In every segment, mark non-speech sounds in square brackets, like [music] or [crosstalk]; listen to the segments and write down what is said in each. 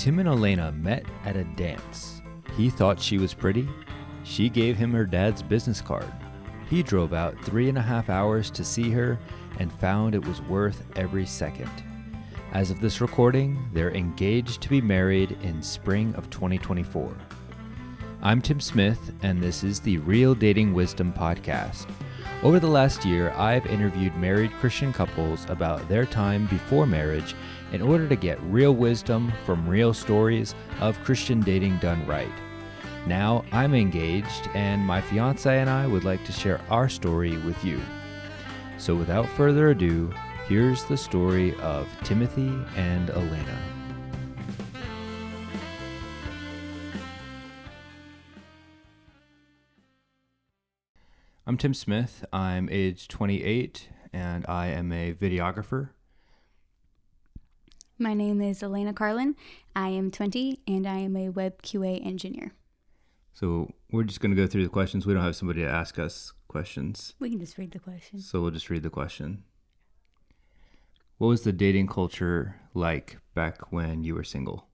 Tim and Alayna met at a dance. He thought she was pretty. She gave him her dad's business card. He drove out three and a half hours to see her and found it was worth every second. As of this recording, they're engaged to be married in spring of 2024. I'm Tim Smith, and this is the Real Dating Wisdom Podcast. Over the last year, I've interviewed married Christian couples about their time before marriage in order to get real wisdom from real stories of Christian dating done right. Now I'm engaged, and my fiance and I would like to share our story with you. So without further ado, here's the story of Timothy and Alayna. I'm Tim Smith. I'm age 28 and I am a videographer. My name is Alayna Carlin. I am 20 and I am a web QA engineer. So we're just going to go through the questions. We don't have somebody to ask us questions. We can just read the question. So we'll just read the question. What was the dating culture like back when you were single?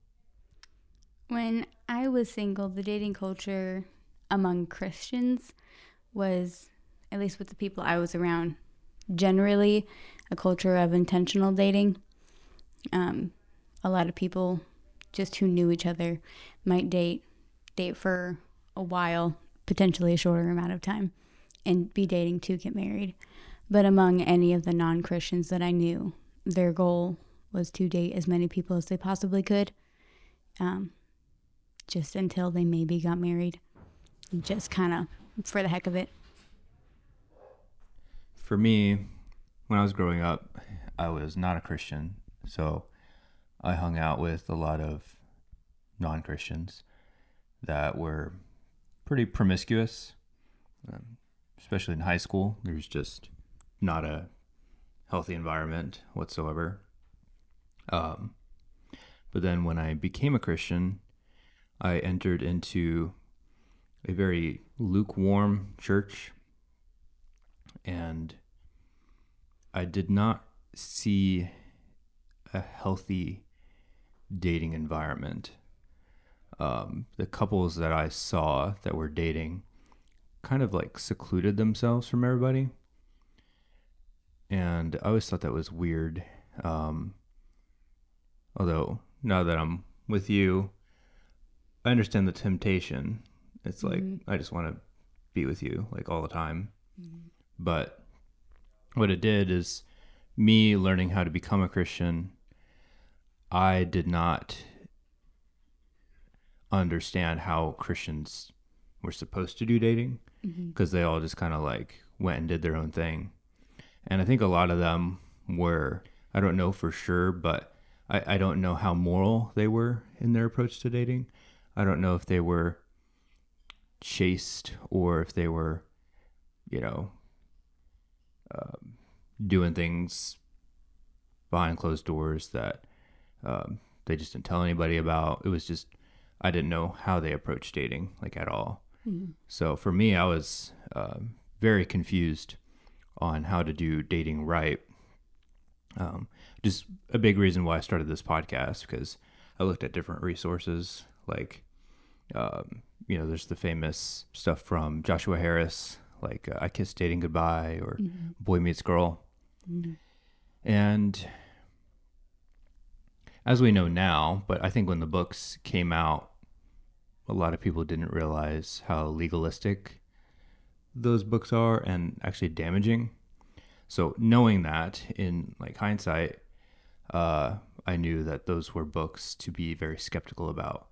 When I was single, the dating culture among Christians was, at least with the people I was around, generally a culture of intentional dating. Um, a lot of people just who knew each other might date date for a while, potentially a shorter amount of time, and be dating to get married. But among any of the non Christians that I knew, their goal was to date as many people as they possibly could, um, just until they maybe got married, just kind of for the heck of it. For me, when I was growing up, I was not a Christian, so I hung out with a lot of non Christians that were pretty promiscuous, um, especially in high school. There was just not a healthy environment whatsoever. Um, but then when I became a Christian, I entered into a very lukewarm church and I did not see a healthy dating environment um, the couples that I saw that were dating kind of like secluded themselves from everybody. And I always thought that was weird. Um, although now that I'm with you, I understand the temptation. It's like, mm-hmm. I just want to be with you like all the time. Mm-hmm. But what it did is me learning how to become a Christian, I did not understand how Christians were supposed to do dating because mm-hmm. they all just kind of like went and did their own thing. And I think a lot of them were, I don't know for sure, but I, I don't know how moral they were in their approach to dating. I don't know if they were chaste or if they were, you know, uh, doing things behind closed doors that um, they just didn't tell anybody about. It was just I didn't know how they approach dating like at all. Mm-hmm. So for me, I was uh, very confused on how to do dating right. Um, just a big reason why I started this podcast because I looked at different resources like, um, you know, there's the famous stuff from Joshua Harris, like uh, I Kissed Dating Goodbye or mm-hmm. Boy Meets Girl. Mm-hmm. And as we know now, but I think when the books came out, a lot of people didn't realize how legalistic those books are and actually damaging. So knowing that in like hindsight, uh, I knew that those were books to be very skeptical about.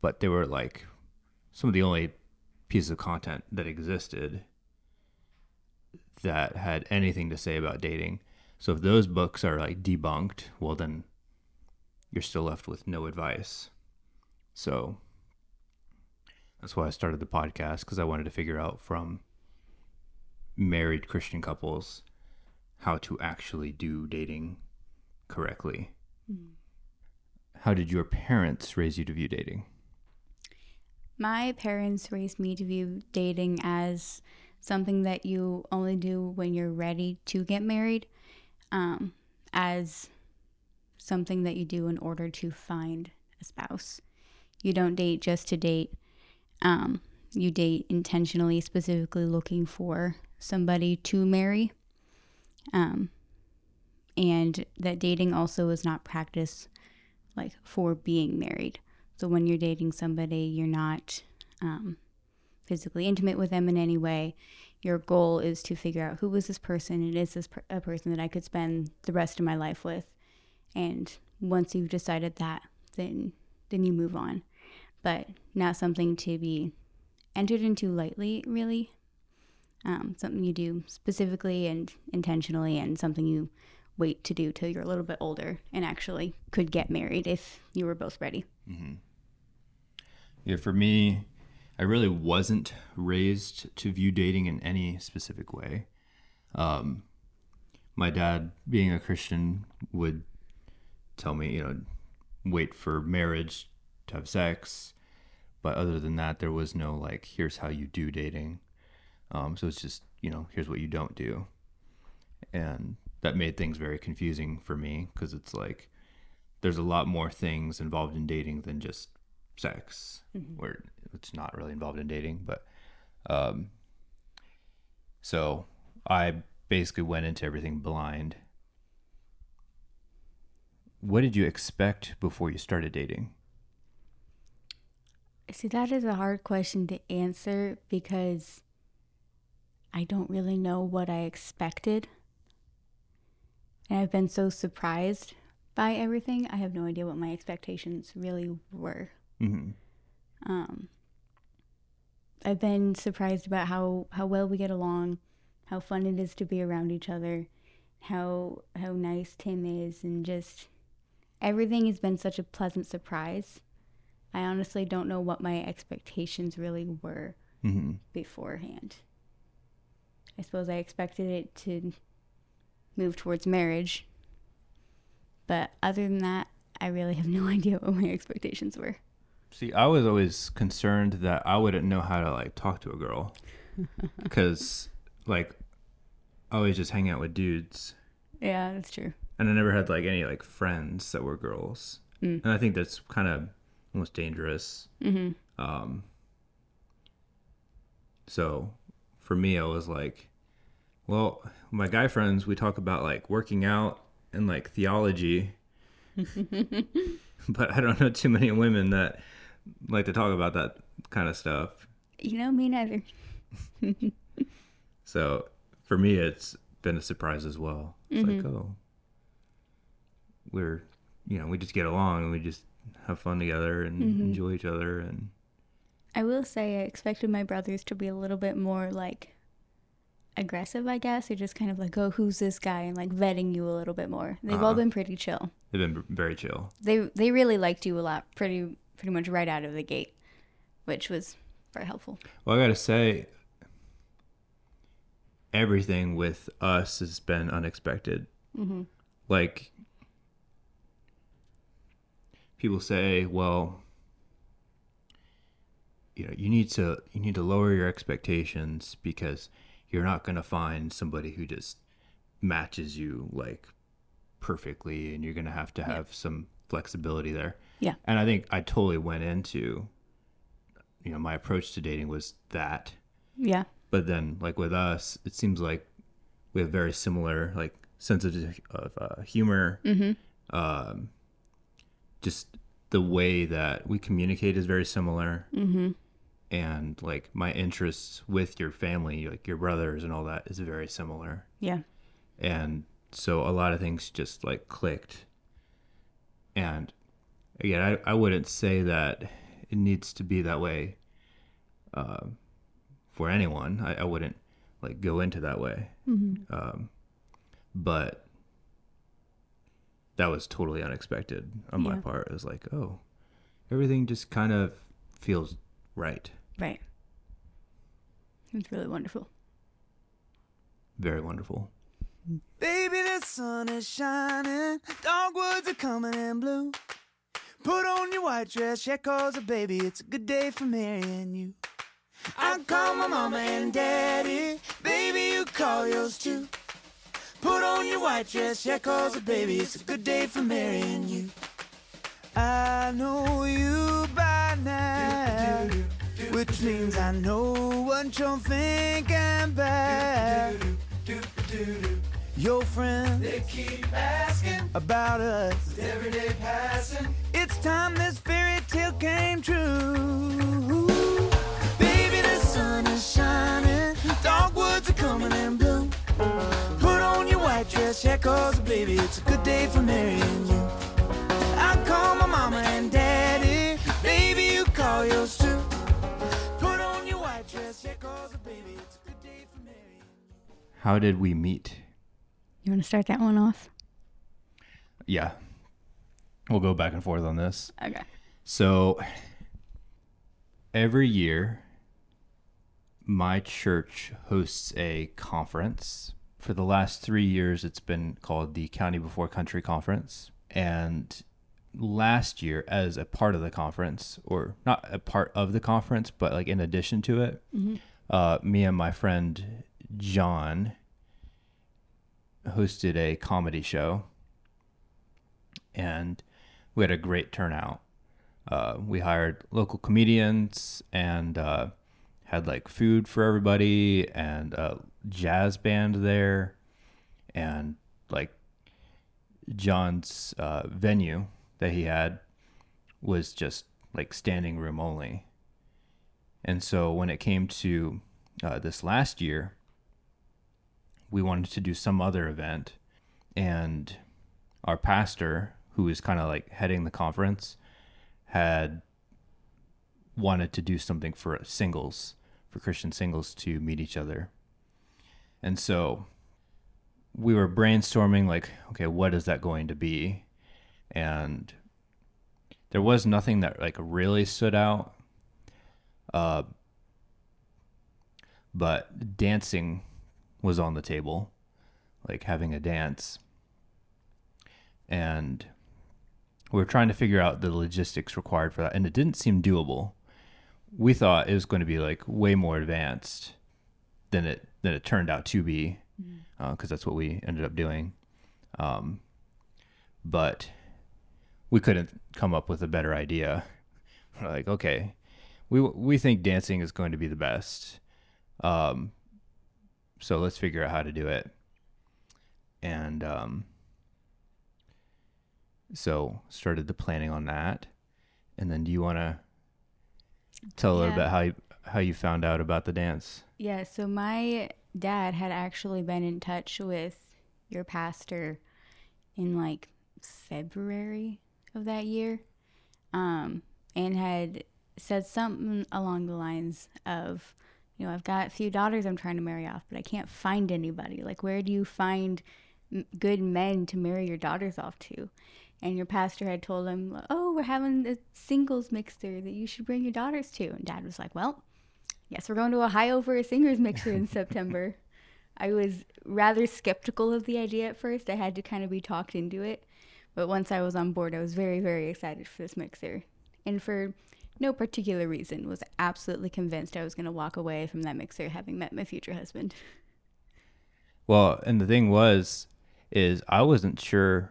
But they were like some of the only pieces of content that existed that had anything to say about dating. So if those books are like debunked, well then you're still left with no advice. So that's why I started the podcast because I wanted to figure out from married Christian couples how to actually do dating correctly. Mm. How did your parents raise you to view dating? My parents raised me to view dating as something that you only do when you're ready to get married, um, as something that you do in order to find a spouse. You don't date just to date. Um, you date intentionally, specifically looking for somebody to marry. Um, and that dating also is not practice like for being married. So when you're dating somebody, you're not um, physically intimate with them in any way. Your goal is to figure out who is this person and is this per- a person that I could spend the rest of my life with. And once you've decided that, then then you move on. But not something to be entered into lightly, really. Um, something you do specifically and intentionally, and something you wait to do till you're a little bit older and actually could get married if you were both ready. Mm-hmm. Yeah, for me, I really wasn't raised to view dating in any specific way. Um, my dad, being a Christian, would tell me, you know, wait for marriage to have sex. But other than that, there was no like, here's how you do dating. Um, so it's just, you know, here's what you don't do. And that made things very confusing for me because it's like there's a lot more things involved in dating than just sex, mm-hmm. where it's not really involved in dating. But um, so I basically went into everything blind. What did you expect before you started dating? See, that is a hard question to answer because I don't really know what I expected. And I've been so surprised by everything. I have no idea what my expectations really were. Mm-hmm. Um, I've been surprised about how, how well we get along, how fun it is to be around each other, how how nice Tim is, and just everything has been such a pleasant surprise. I honestly don't know what my expectations really were mm-hmm. beforehand. I suppose I expected it to move towards marriage. But other than that, I really have [laughs] no idea what my expectations were. See, I was always concerned that I wouldn't know how to like talk to a girl [laughs] because like I always just hang out with dudes. Yeah, that's true. And I never had like any like friends that were girls. Mm. And I think that's kind of almost dangerous. Mm-hmm. Um, so for me, I was like, well, my guy friends, we talk about like working out and like theology. [laughs] but I don't know too many women that like to talk about that kind of stuff. You know, me neither. [laughs] so for me, it's been a surprise as well. It's mm-hmm. like, oh, we're, you know, we just get along and we just have fun together and mm-hmm. enjoy each other. And I will say, I expected my brothers to be a little bit more like aggressive, I guess, or just kind of like, oh, who's this guy, and like vetting you a little bit more. They've uh, all uh-huh. been pretty chill. They've been very chill. They they really liked you a lot, pretty pretty much right out of the gate, which was very helpful. Well, I gotta say, everything with us has been unexpected. Mm-hmm. Like people say, well, you know, you need to you need to lower your expectations because you're not going to find somebody who just matches you like perfectly and you're going to have to have yeah. some flexibility there. Yeah. And I think I totally went into you know, my approach to dating was that. Yeah. But then like with us, it seems like we have very similar like sense of, of uh, humor. Mm-hmm. Um, just the way that we communicate is very similar. Mm-hmm and like my interests with your family, like your brothers and all that, is very similar. Yeah. And so a lot of things just like clicked. And again, I, I wouldn't say that it needs to be that way uh, for anyone. I, I wouldn't like go into that way. Mm-hmm. Um, but that was totally unexpected on yeah. my part. It was like, oh, everything just kind of feels right. Right. It's really wonderful. Very wonderful. Baby, the sun is shining, dogwoods are coming in blue. Put on your white dress, yeah, cause a baby, it's a good day for marrying you. I call my mama and daddy, baby, you call yours too. Put on your white dress, yeah, cause a baby, it's a good day for marrying you. I know you by now, which means I know what you're thinking about. Your friends, they keep asking about us with every day passing. It's time this fairy tale came true. Baby, the sun is shining, dogwoods are coming in bloom. Put white dress, yeah, cause baby, it's a good day for marrying you. I call my mama and daddy, baby, you call yours too. Put on your white dress, yeah, cause baby, it's a good day for marrying you. How did we meet? You want to start that one off? Yeah. We'll go back and forth on this. Okay. So every year, my church hosts a conference. For the last three years, it's been called the County Before Country Conference. And last year, as a part of the conference, or not a part of the conference, but like in addition to it, uh, me and my friend John hosted a comedy show. And we had a great turnout uh, we hired local comedians and uh, had like food for everybody and a jazz band there and like john's uh, venue that he had was just like standing room only. And so when it came to uh, this last year we wanted to do some other event and our pastor who was kind of like heading the conference had wanted to do something for singles, for Christian singles to meet each other. And so we were brainstorming, like, okay, what is that going to be? And there was nothing that like really stood out. Uh, but dancing was on the table, like having a dance. And we were trying to figure out the logistics required for that, and it didn't seem doable. We thought it was going to be like way more advanced than it than it turned out to be, because that's what we ended up doing. Um, but we couldn't come up with a better idea. [laughs] We're like, okay, we we think dancing is going to be the best. Um, so let's figure out how to do it. And um, so started the planning on that. And then do you want to tell a little Yeah. bit how you, how you found out about the dance? Yeah, so my dad had actually been in touch with your pastor in like February of that year um, and had said something along the lines of, you know, I've got a few daughters I'm trying to marry off, but I can't find anybody. Like, where do you find m- good men to marry your daughters off to? And your pastor had told him, Oh, we're having a singles mixer that you should bring your daughters to. And dad was like, Well, Yes, we're going to Ohio for a singers mixer in [laughs] September. I was rather skeptical of the idea at first. I had to kind of be talked into it. But once I was on board, I was very, very excited for this mixer. And for no particular reason, was absolutely convinced I was going to walk away from that mixer having met my future husband. Well, and the thing was, is I wasn't sure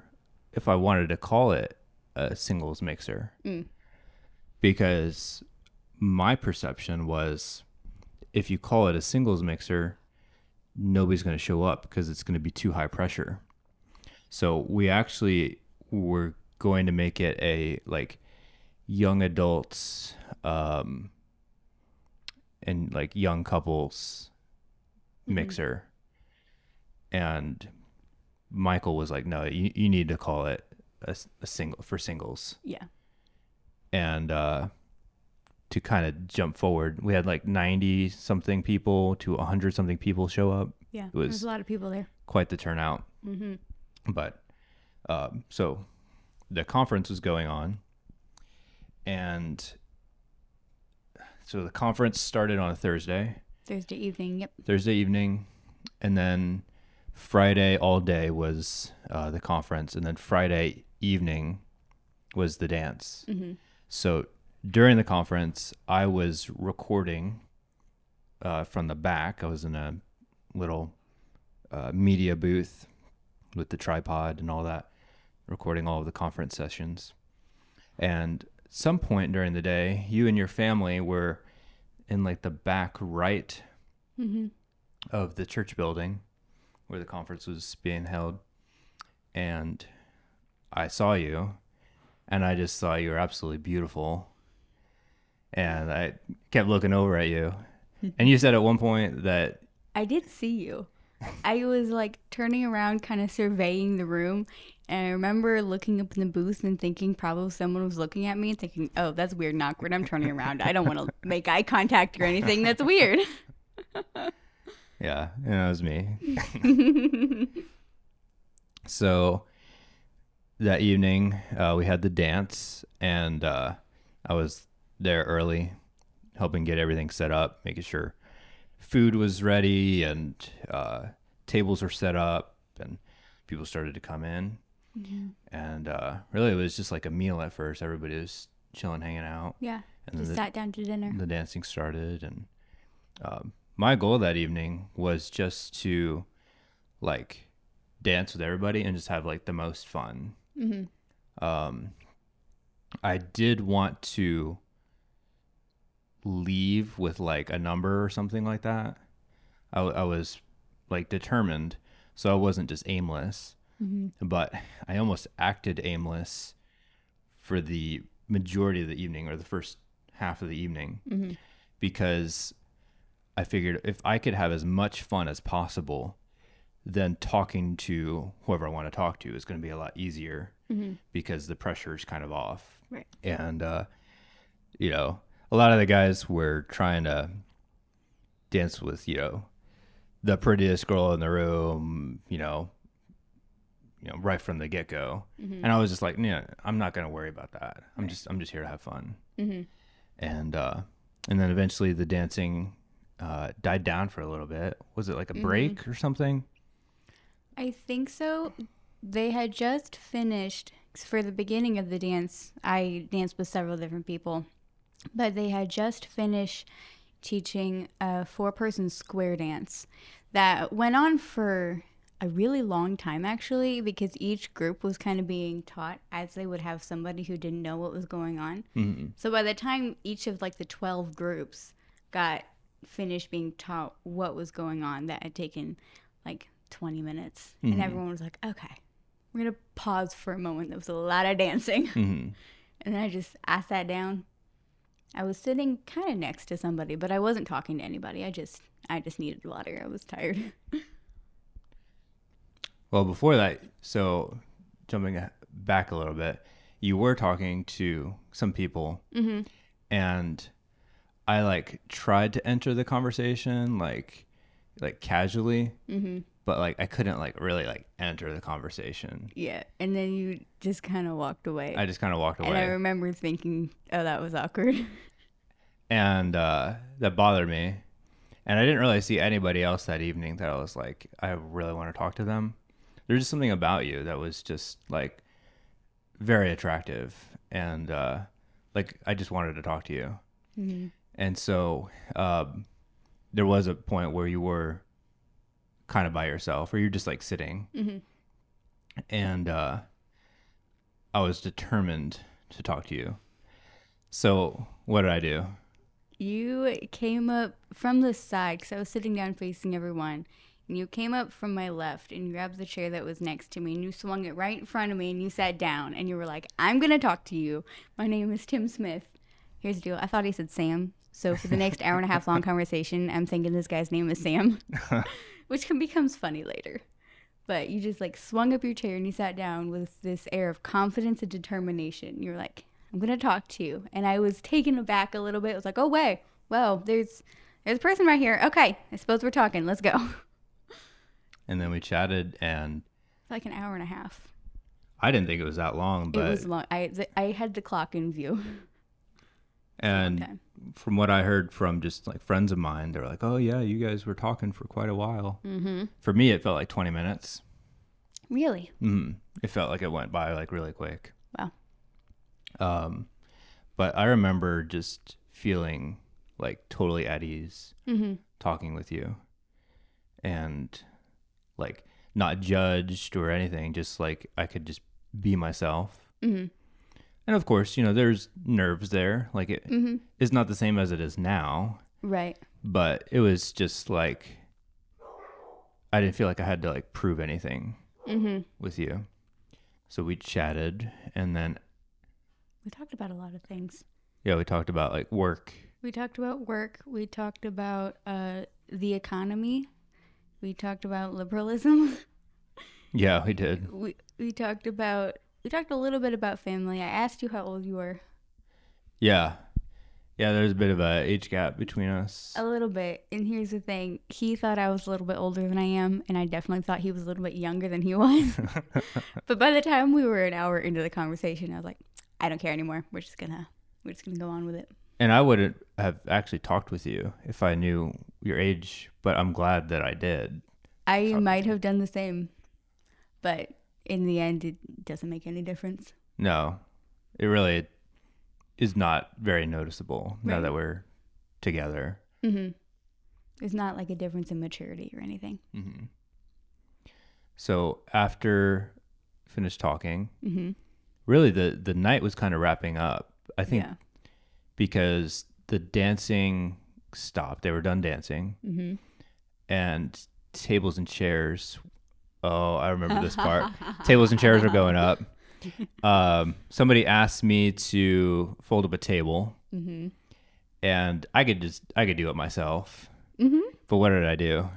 if I wanted to call it a singles mixer. Because my perception was if you call it a singles mixer, nobody's going to show up because it's going to be too high pressure. So we actually were going to make it a like young adults um and like young couples mixer. And michael was like no you, you need to call it a single for singles Yeah. and uh to kind of jump forward we had like 90 something people to 100 something people show up Yeah. It was- There's a lot of people there. quite the turnout hmm but um, so the conference was going on and so the conference started on a thursday Thursday evening. Yep. thursday evening and then friday all day was uh, the conference and then friday evening was the dance. Hmm so during the conference i was recording uh, from the back. I was in a little uh, media booth with the tripod and all that recording all of the conference sessions. And some point during the day, you and your family were in like the back right Mm-hmm. of the church building where the conference was being held. And I saw you and I just saw you were absolutely beautiful. And I kept looking over at you. [laughs] And you said at one point that I did see you. I was like turning around, kind of surveying the room, and I remember looking up in the booth and thinking probably someone was looking at me and thinking, "Oh, that's weird and awkward." I'm turning around. I don't want to make eye contact or anything. That's weird. [laughs] Yeah, and that was me. [laughs] so that evening, uh, we had the dance, and uh, I was there early, helping get everything set up, making sure food was ready and uh, tables were set up, and people started to come in. And uh, really, it was just like a meal at first. Everybody was chilling, hanging out Yeah, And just the- sat down to dinner. the dancing started and um, my goal that evening was just to like dance with everybody and just have like the most fun Mm-hmm. um, i did want to leave with like a number or something like that I, I was like determined so i wasn't just aimless Mm-hmm. but i almost acted aimless for the majority of the evening or the first half of the evening Mm-hmm. because I figured if I could have as much fun as possible, then talking to whoever I want to talk to is going to be a lot easier Mm-hmm. because the pressure is kind of off. Right. And, uh, you know, a lot of the guys were trying to dance with, you know, the prettiest girl in the room, you know, you know, right from the get go. Mm-hmm. And I was just like, yeah, I'm not going to worry about that. I'm just, I'm just here to have fun Mm-hmm. and uh, and then eventually the dancing uh, died down for a little bit. Was it like a break or something? I think so. They had just finished for the beginning of the dance. I danced with several different people, but they had just finished teaching a four person square dance that went on for a really long time actually because each group was kind of being taught as they would have somebody who didn't know what was going on. Mm-hmm. So by the time each of like the 12 groups got finished being taught what was going on, that had taken like 20 minutes. And everyone was like, okay, we're going to pause for a moment. There was a lot of dancing. [laughs] Mm-hmm. And then I just, I sat down. I was sitting kind of next to somebody, but I wasn't talking to anybody. I just, I just needed water. I was tired. [laughs] Well, before that, so jumping back a little bit, you were talking to some people, mm-hmm. and I like tried to enter the conversation like like casually, Mm-hmm. but like I couldn't like really like enter the conversation. Yeah. And then you just kind of walked away. I just kind of walked away. and I remember thinking, oh, that was awkward. [laughs] and uh, that bothered me. And I didn't really see anybody else that evening that I was like, I really want to talk to them. There's just something about you that was just like very attractive, and uh, like I just wanted to talk to you. mm-hmm. And so um, there was a point where you were kind of by yourself, or you're just like sitting, Mhm. and uh, I was determined to talk to you. So what did I do? You came up from the side because I was sitting down facing everyone. And you came up from my left and you grabbed the chair that was next to me and you swung it right in front of me and you sat down and you were like, I'm going to talk to you. My name is Tim Smith. Here's the deal. I thought he said Sam. So for the next hour and a half long [laughs] conversation, I'm thinking this guy's name is Sam, [laughs] [laughs] which can becomes funny later. But you just like swung up your chair and you sat down with this air of confidence and determination. You're like, I'm gonna talk to you. And I was taken aback a little bit. I was like, oh wait, well, there's there's a person right here. Okay, I suppose we're talking. Let's go. And then we chatted, and like an hour and a half. I didn't think it was that long, but it was long. I I had the clock in view. and. From what I heard from just like friends of mine, they're like, "Oh yeah, you guys were talking for quite a while." Mm-hmm. For me, it felt like 20 minutes. Really? Mm, it felt like it went by like really quick. Wow. Um, but I remember just feeling like totally at ease Mm-hmm. talking with you, and like not judged or anything. Just like I could just be myself. Mm-hmm. And of course, you know, there's nerves there. Like it Mm-hmm. it's not the same as it is now, Right. but it was just like I didn't feel like I had to like prove anything Mm-hmm. with you. So we chatted and then We talked about a lot of things. yeah, we talked about like work. We talked about work. We talked about uh, the economy. We talked about liberalism. [laughs] Yeah, we did. we we talked about we talked a little bit about family. I asked you how old you were. Yeah. Yeah, there's a bit of a age gap between us. A little bit. And here's the thing. He thought I was a little bit older than I am, and I definitely thought he was a little bit younger than he was. [laughs] but by the time we were an hour into the conversation, I was like, I don't care anymore. We're just gonna we're just gonna go on with it. And I wouldn't have actually talked with you if I knew your age, but I'm glad that I did. I might have done the same, but in the end, it doesn't make any difference. No, it really is not very noticeable now that we're together. Mm-hmm. There's not like a difference in maturity or anything. hmm So after finished talking, Mm-hmm. really the the night was kind of wrapping up. I think Yeah. because the dancing stopped. They were done dancing, Mm-hmm. and tables and chairs. Oh, I remember this part. tables and chairs are going up. Um, somebody asked me to fold up a table, Mm-hmm. and I could just I could do it myself. Mm-hmm. But what did I do?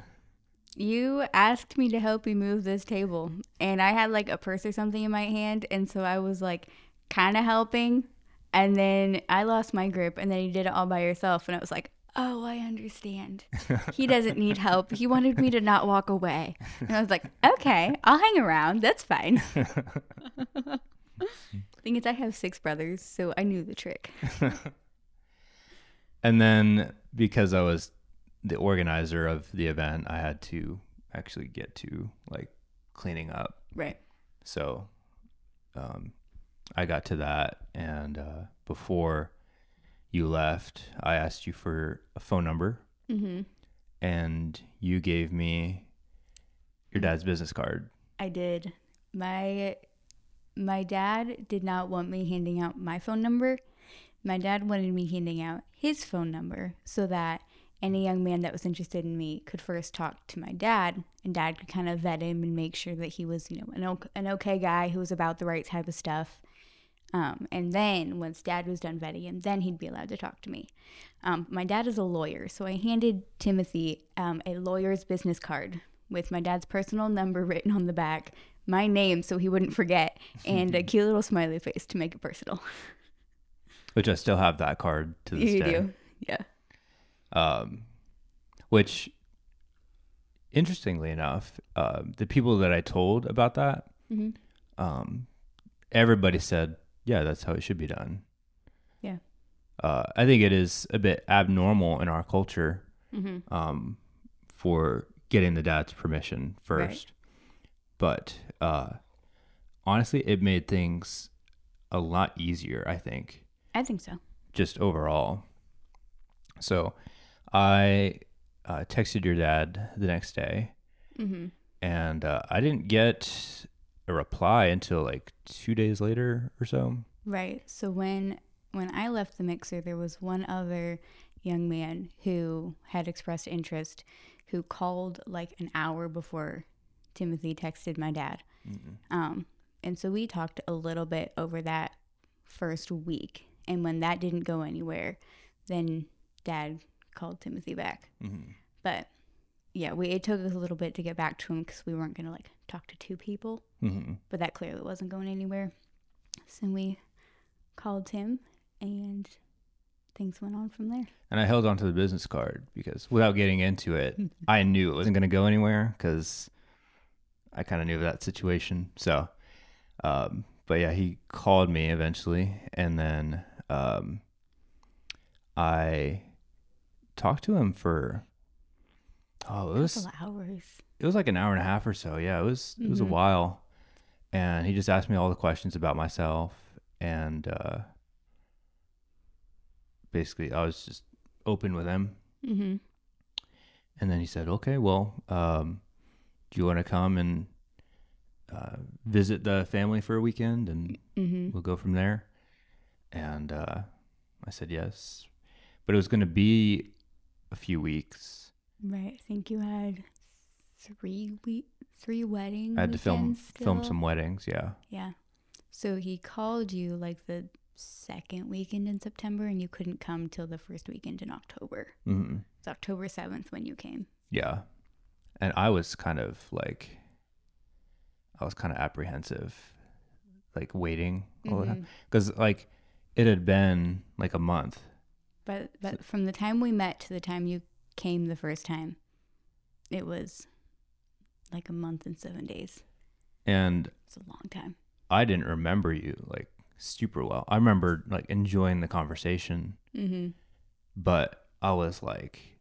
You asked me to help you move this table, and I had like a purse or something in my hand, and so I was like kind of helping, and then I lost my grip, and then you did it all by yourself, and I was like, oh, I understand. [laughs] He doesn't need help. He wanted me to not walk away, and I was like, okay, I'll hang around. That's fine. [laughs] Thing is, I have six brothers, so I knew the trick. [laughs] And then because I was the organizer of the event, I had to actually get to like cleaning up. Right. So um, I got to that, and uh, before you left, I asked you for a phone number, Mm-hmm. and you gave me your dad's business card. I did. My my dad did not want me handing out my phone number. My dad wanted me handing out his phone number so that any young man that was interested in me could first talk to my dad, and dad could kind of vet him and make sure that he was, you know, an, an okay guy who was about the right type of stuff. Um, and then once dad was done vetting him, then he'd be allowed to talk to me. Um, my dad is a lawyer, so I handed Timothy um, a lawyer's business card with my dad's personal number written on the back, my name so he wouldn't forget, and a [laughs] cute little smiley face to make it personal. [laughs] Which I still have that card to this you day. do, yeah. um, which interestingly enough, uh, the people that I told about that, Mhm. um, everybody said, "Yeah, that's how it should be done." Yeah. Uh, I think it is a bit abnormal in our culture Mm-hmm. um, for getting the dad's permission first, but uh, honestly, it made things a lot easier. I think I think so. just overall. So I uh, texted your dad the next day, Mm-hmm. and uh, I didn't get a reply until like two days later or so. Right. So when when I left the mixer, there was one other young man who had expressed interest, who called like an hour before Timothy texted my dad. Um, and so we talked a little bit over that first week. And when that didn't go anywhere, then dad called Timothy back. Mhm. But yeah, we it took us a little bit to get back to him because we weren't gonna like talk to two people. Mhm. But that clearly wasn't going anywhere. So we called him, and things went on from there. And I held on to the business card because without getting into it, [laughs] I knew it wasn't going to go anywhere because I kind of knew that situation. So, um, but yeah, he called me eventually, and then um, I talked to him for oh, it was hours. It was like an hour and a half or so. Yeah, it was it was a Mhm. while, and he just asked me all the questions about myself, and uh, basically I was just open with him. Mm-hmm. And then he said, "Okay, well, um, do you want to come and uh, visit the family for a weekend, and Mm-hmm. we'll go from there?" And uh, I said yes. But it was going to be a few weeks. Right. I think you had three week, three wedding. I had to film weekends film some weddings. Yeah. Yeah. So he called you like the second weekend in September, and you couldn't come till the first weekend in October. hmm It's October seventh when you came. Yeah. And I was kind of like, I was kind of apprehensive, like waiting all the Mm-hmm. time. Because, like, it had been like a month. But but from the time we met to the time you came the first time, it was like a month and seven days. And It's a long time. I didn't remember you like super well. I remember like enjoying the conversation, Mm-hmm. but I was like,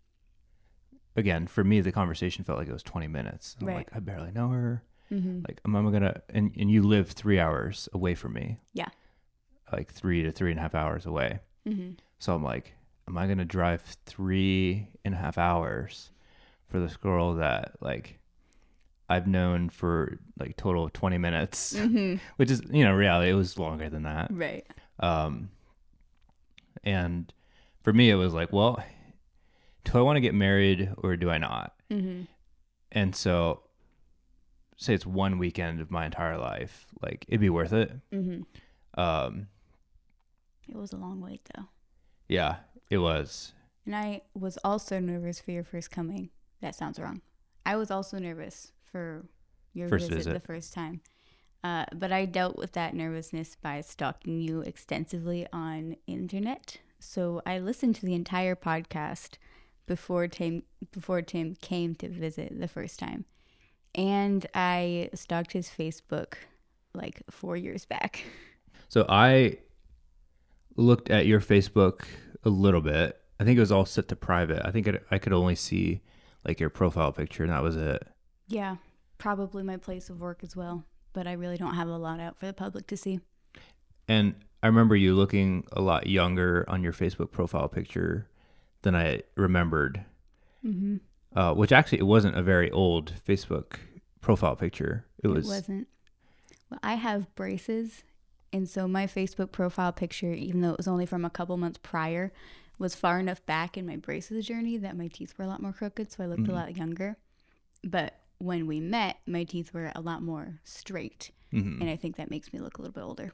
again, for me, the conversation felt like it was 20 minutes. I'm Right. like, I barely know her. Mm-hmm. Like, am I gonna, and, and you live three hours away from me. Yeah. Like three to three and a half hours away. Mm-hmm. So I'm like, am I gonna drive three and a half hours for this girl that like I've known for like total of 20 minutes, Mm-hmm. [laughs] which is you know reality. It was longer than that. Right. Um, and for me, it was like, well, do I want to get married or do I not? Mm-hmm. And so, say it's one weekend of my entire life, like it'd be worth it. Mm-hmm. Um, It was a long wait though. yeah, it was. And I was also nervous for your first coming. That sounds wrong. I was also nervous for your First visit, the first time. Uh, but I dealt with that nervousness by stalking you extensively on internet. So I listened to the entire podcast before Tim before Tim came to visit the first time. And I stalked his Facebook like 4 years back. [laughs] So I looked at your Facebook a little bit. I think it was all set to private. I think it, I could only see like your profile picture, and that was it. Yeah, probably my place of work as well, but I really don't have a lot out for the public to see. And I remember you looking a lot younger on your Facebook profile picture than I remembered. Mm-hmm. Uh, which actually it wasn't a very old Facebook profile picture. It was. It wasn't. Well, I have braces, and so my Facebook profile picture, even though it was only from a couple months prior, was far enough back in my braces journey that my teeth were a lot more crooked, so I looked Mhm. a lot younger. But when we met, my teeth were a lot more straight, Mhm. and I think that makes me look a little bit older.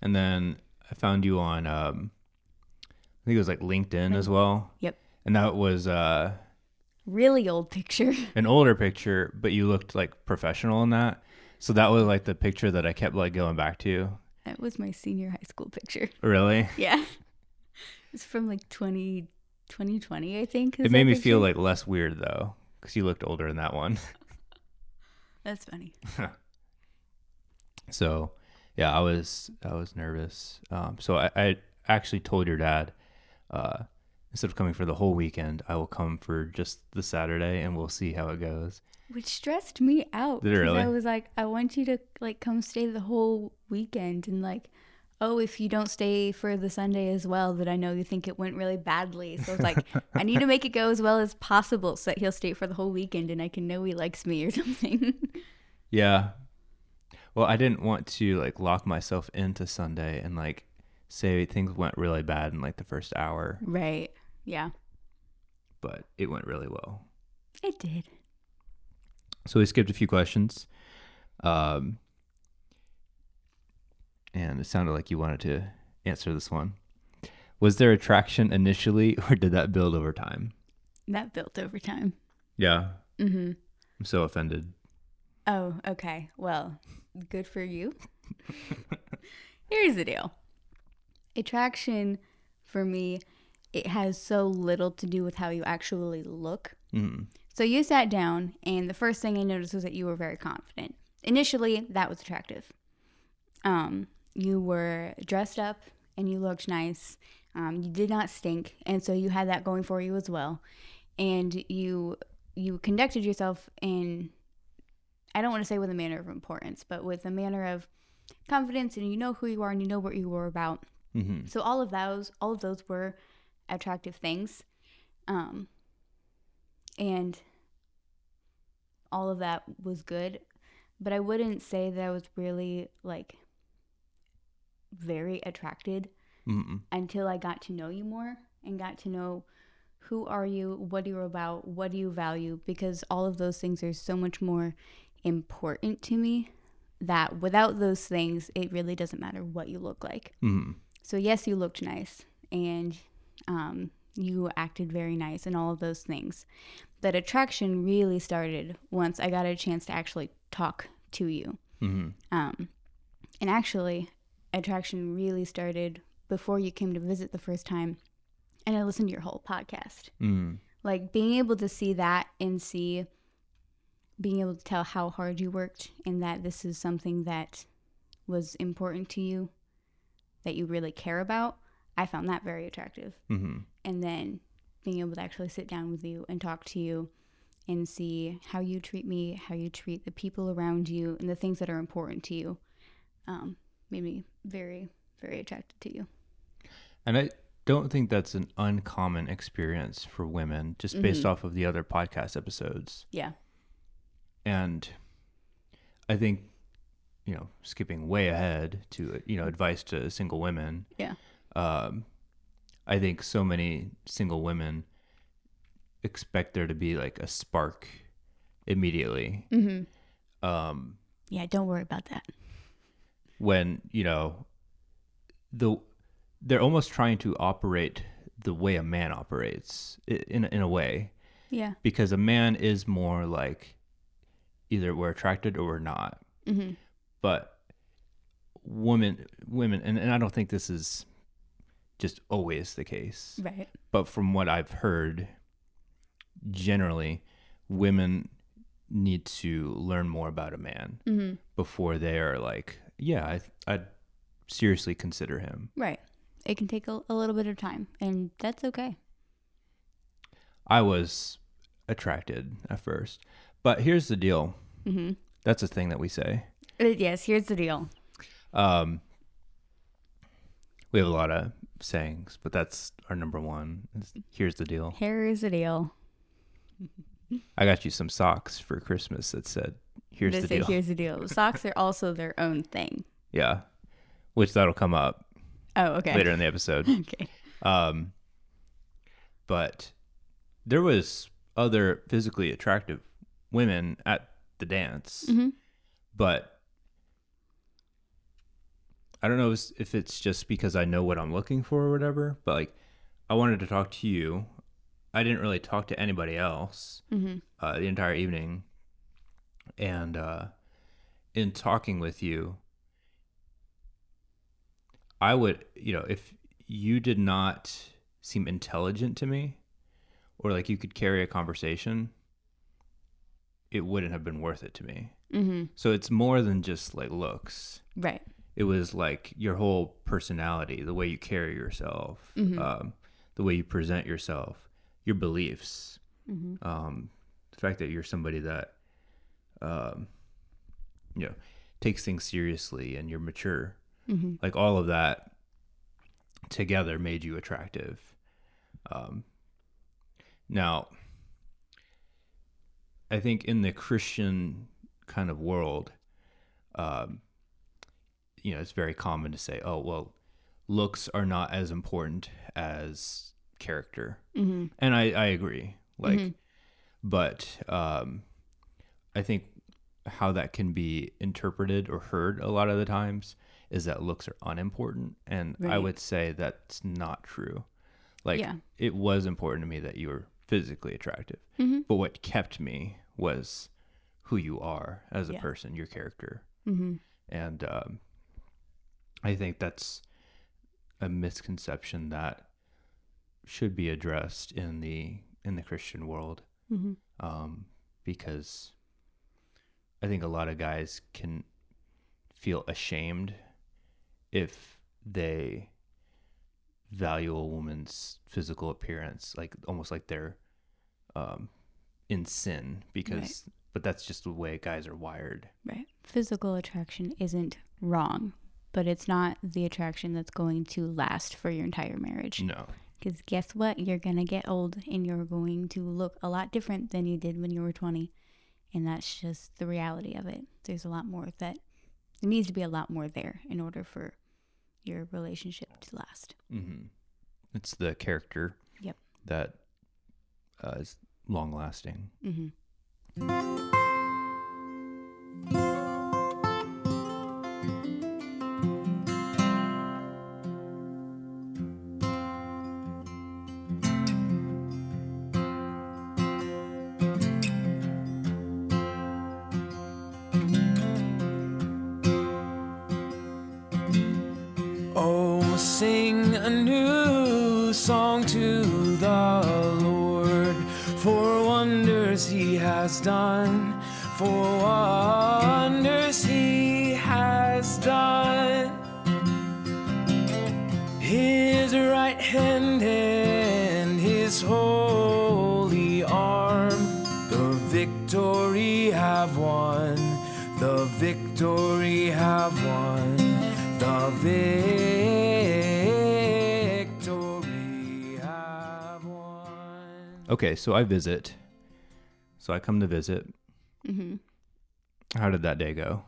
And then I found you on, um, I think it was like LinkedIn as well. Yep. And that was uh, Really old picture. [laughs] an older picture, but you looked like professional in that. So that was like the picture that I kept like going back to. that was my senior high school picture. Really? [laughs] Yeah. It's from like 20, 2020, I think. It made me feel like less weird though, because you looked older in that one. [laughs] That's funny. So, yeah, I was I was nervous. Um, so I, I actually told your dad, uh, instead of coming for the whole weekend, I will come for just the Saturday, and we'll see how it goes. Which stressed me out. Did really? I was like, I want you to like come stay the whole weekend and like, oh, if you don't stay for the Sunday as well, that I know you think it went really badly. So it's like, [laughs] I need to make it go as well as possible so that he'll stay for the whole weekend and I can know he likes me or [laughs] something. Yeah. Well, I didn't want to like lock myself into Sunday and like say things went really bad in like the first hour, right. Yeah. but it went really well. It did. So we skipped a few questions. Um, and it sounded like you wanted to answer this one. Was there attraction initially [laughs] or did that build over time? That built over time. Yeah. Mm-hmm. I'm so offended. Oh, okay. Well, good for you. [laughs] Here's the deal attraction for me, it has so little to do with how you actually look. Mm. So you sat down, and the first thing I noticed was that you were very confident. Initially, that was attractive. Um, you were dressed up and you looked nice. Um, you did not stink, and so you had that going for you as well. And you you conducted yourself in I don't want to say with a manner of importance, but with a manner of confidence, and you know who you are, and you know what you were about. hmm So all of those, all of those were attractive things, um, and all of that was good. But I wouldn't say that I was really like very attracted Mm-mm. until I got to know you more and got to know who are you, what you're you about, what do you value, because all of those things are so much more important to me that without those things, it really doesn't matter what you look like. Mm-hmm. So, yes, you looked nice and um, you acted very nice and all of those things. That attraction really started once I got a chance to actually talk to you. Mm-hmm. Um, and actually, attraction really started before you came to visit the first time, and I listened to your whole podcast. Mm. Like being able to see that and see, being able to tell how hard you worked, and that this is something that was important to you, that you really care about. I found that very attractive. Mm-hmm. And then being able to actually sit down with you and talk to you and see how you treat me, how you treat the people around you, and the things that are important to you um, made me very, very attracted to you. And I don't think that's an uncommon experience for women, just based off of the other podcast episodes. Yeah. And I think, you know, skipping way ahead to, you know, advice to single women, Yeah. um, I think so many single women expect there to be like a spark immediately. Mm-hmm. Um, Yeah, don't worry about that. When you know the they're almost trying to operate the way a man operates in in a way Yeah. because a man is more like either we're attracted or we're not Mm-hmm. but women women and, and I don't think this is just always the case Right. but from what I've heard generally women need to learn more about a man Mm-hmm. before they are like, yeah, I, I'd seriously consider him. Right. It can take a, a little bit of time, and that's okay. I was attracted at first, but here's the deal. Mm-hmm. That's a thing that we say. yes, here's the deal. Um, we have a lot of sayings, but that's our number one. is, Here's the deal. Here's the deal. I got you some socks for Christmas that said, "Here's They the say, deal." Here's the deal. [laughs] Socks are also their own thing. yeah, which that'll come up Oh, okay. later in the episode. [laughs] Okay. Um, but there was other physically attractive women at the dance, Mm-hmm. but I don't know if it's just because I know what I'm looking for or whatever. But like, I wanted to talk to you. I didn't really talk to anybody else Mm-hmm. uh, the entire evening, and uh, in talking with you, I would, you know, if you did not seem intelligent to me, or like you could carry a conversation, it wouldn't have been worth it to me. Mm-hmm. So it's more than just like looks. Right. It was like your whole personality, the way you carry yourself, Mhm. um, the way you present yourself, your beliefs, Mm-hmm. um, the fact that you're somebody that, um, you know, takes things seriously and you're mature. Mm-hmm. Like all of that together made you attractive. Um, now, I think in the Christian kind of world, um, you know, it's very common to say, "Oh, well, looks are not as important as character," Mm-hmm. and I I agree. Like, Mhm. but um, I think how that can be interpreted or heard a lot of the times is that looks are unimportant, and I would say that's not true. Like, Yeah. it was important to me that you were physically attractive, Mm-hmm. but what kept me was who you are as a Yeah. person, your character, Mm-hmm. and um, I think that's a misconception that should be addressed in the in the Christian world Mm-hmm. um, because I think a lot of guys can feel ashamed if they value a woman's physical appearance, like almost like they're um, in sin because, but that's just the way guys are wired. Right. Physical attraction isn't wrong, but it's not the attraction that's going to last for your entire marriage. No. Because guess what? You're going to get old and you're going to look a lot different than you did when you were 20. And that's just the reality of it. There's a lot more that there needs to be a lot more there in order for your relationship to last. Mm-hmm. It's the character. Yep. That uh, is long lasting. Mm-hmm. To the Lord for wonders he has done, for wonders he has done. His right hand and his holy arm, the victory have won, the victory have won, the victory Okay, so I visit. So I come to visit. Mm-hmm. How did that day go?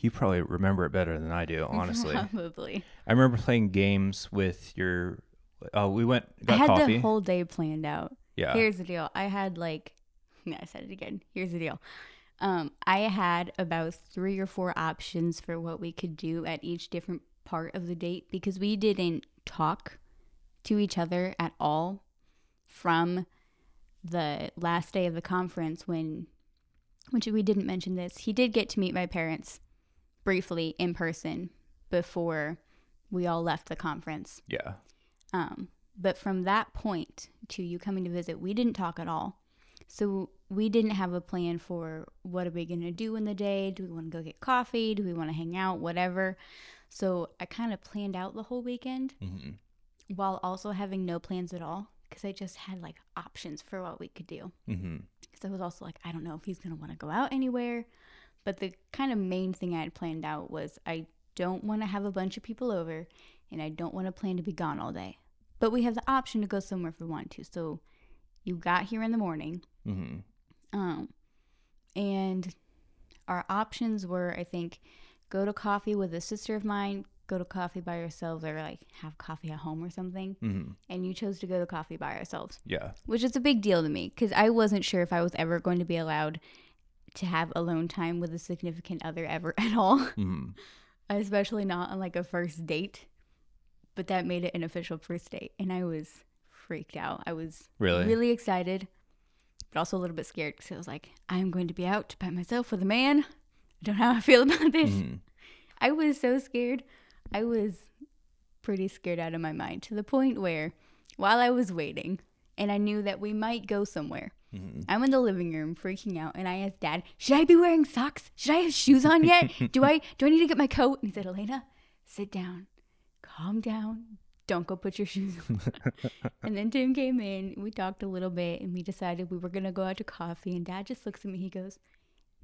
You probably remember it better than I do, [laughs] honestly. Probably. I remember playing games with your. Oh, we went I had coffee. the whole day planned out. yeah. Here's the deal. I had like, yeah, [laughs] I said it again. Here's the deal. Um, I had about three or four options for what we could do at each different part of the date because we didn't talk to each other at all from the last day of the conference when, which we didn't mention this. He did get to meet my parents briefly in person before we all left the conference. yeah. Um, but from that point to you coming to visit, we didn't talk at all. So we didn't have a plan for what are we going to do in the day? Do we want to go get coffee? Do we want to hang out? Whatever. So I kind of planned out the whole weekend hmm while also having no plans at all because I just had like options for what we could do. Because I was also like, I don't know if he's going to want to go out anywhere. But the kind of main thing I had planned out was I don't want to have a bunch of people over and I don't want to plan to be gone all day. But we have the option to go somewhere if we want to. So you got here in the morning. hmm Um, and our options were, I think, go to coffee with a sister of mine, go to coffee by yourselves, or like have coffee at home or something. hmm And you chose to go to coffee by ourselves Yeah. which is a big deal to me because I wasn't sure if I was ever going to be allowed to have alone time with a significant other ever [laughs] at all, hmm especially not on like a first date. But that made it an official first date, and I was freaked out. I was Really? really excited, but also a little bit scared because I was like, I'm going to be out by myself with a man. I don't know how I feel [laughs] about this. hmm I was so scared. I was pretty scared out of my mind to the point where while I was waiting and I knew that we might go somewhere, hmm I'm in the living room freaking out and I asked dad, "Should I be wearing socks? Should I have shoes on yet? [laughs] do I do I need to get my coat?" And he said, "Alayna, sit down. Calm down. Don't go put your shoes on." [laughs] and then Tim came in, we talked a little bit and we decided we were going to go out to coffee and dad just looks at me, he goes,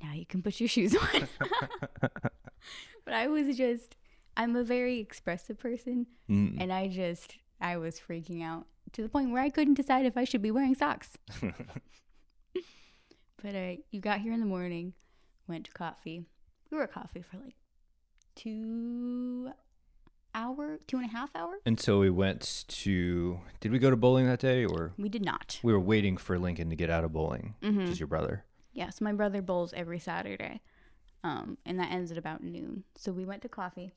"Now you can put your shoes on." [laughs] but I was just I'm a very expressive person hmm and I just I was freaking out to the point where I couldn't decide if I should be wearing socks. [laughs] but uh, you got here in the morning, went to coffee. We were at coffee for like two hour, two and a half hours. And so we went to. Did we go to bowling that day, or We did not. we were waiting for Lincoln to get out of bowling, Mhm. which is your brother? Yeah, so my brother bowls every Saturday, um, and that ends at about noon. So we went to coffee.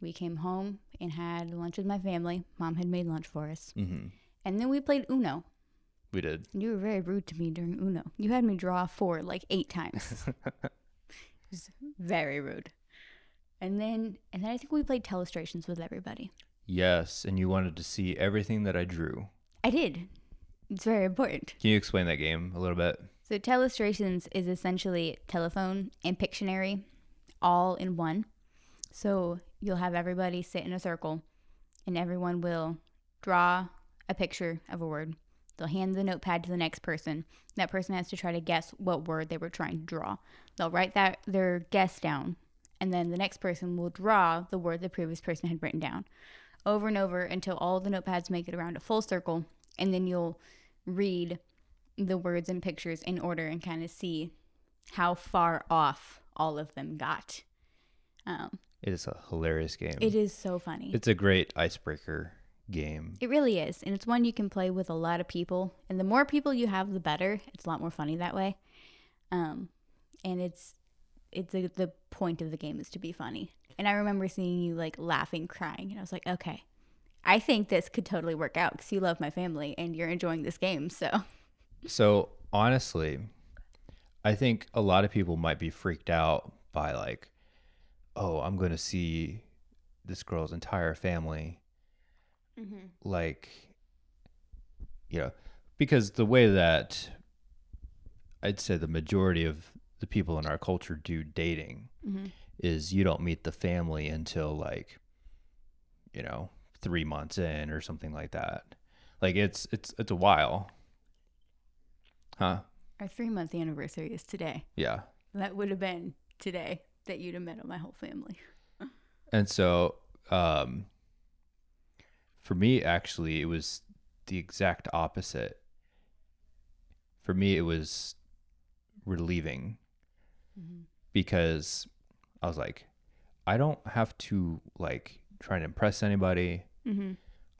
We came home and had lunch with my family. Mom had made lunch for us, hmm and then we played Uno. We did. You were very rude to me during Uno. You had me draw four like eight times. [laughs] it was very rude. And then and then I think we played telestrations with everybody. Yes, and you wanted to see everything that I drew. I did. It's very important. Can you explain that game a little bit? So telestrations is essentially telephone and Pictionary all in one. So you'll have everybody sit in a circle and everyone will draw a picture of a word. They'll hand the notepad to the next person. That person has to try to guess what word they were trying to draw. They'll write that their guess down and then the next person will draw the word the previous person had written down over and over until all the notepads make it around a full circle and then you'll read the words and pictures in order and kind of see how far off all of them got. Um, It is a hilarious game. It is so funny. It's a great icebreaker game. It really is. And it's one you can play with a lot of people. And the more people you have, the better. It's a lot more funny that way. Um, and it's it's the, the point of the game is to be funny. And I remember seeing you like laughing, crying, and I was like, okay, I think this could totally work out because you love my family and you're enjoying this game. So So honestly, I think a lot of people might be freaked out by like, oh, I'm going to see this girl's entire family. Mm-hmm. Like, you know, because the way that I'd say the majority of the people in our culture do dating mm-hmm. is you don't meet the family until like, you know, three months in or something like that. Like it's it's it's a while. Huh? our three month anniversary is today. Yeah. That would have been today that you'd have met my whole family. [laughs] And so um for me actually it was the exact opposite. For me it was relieving because I was like I don't have to like try to impress anybody. Mm-hmm.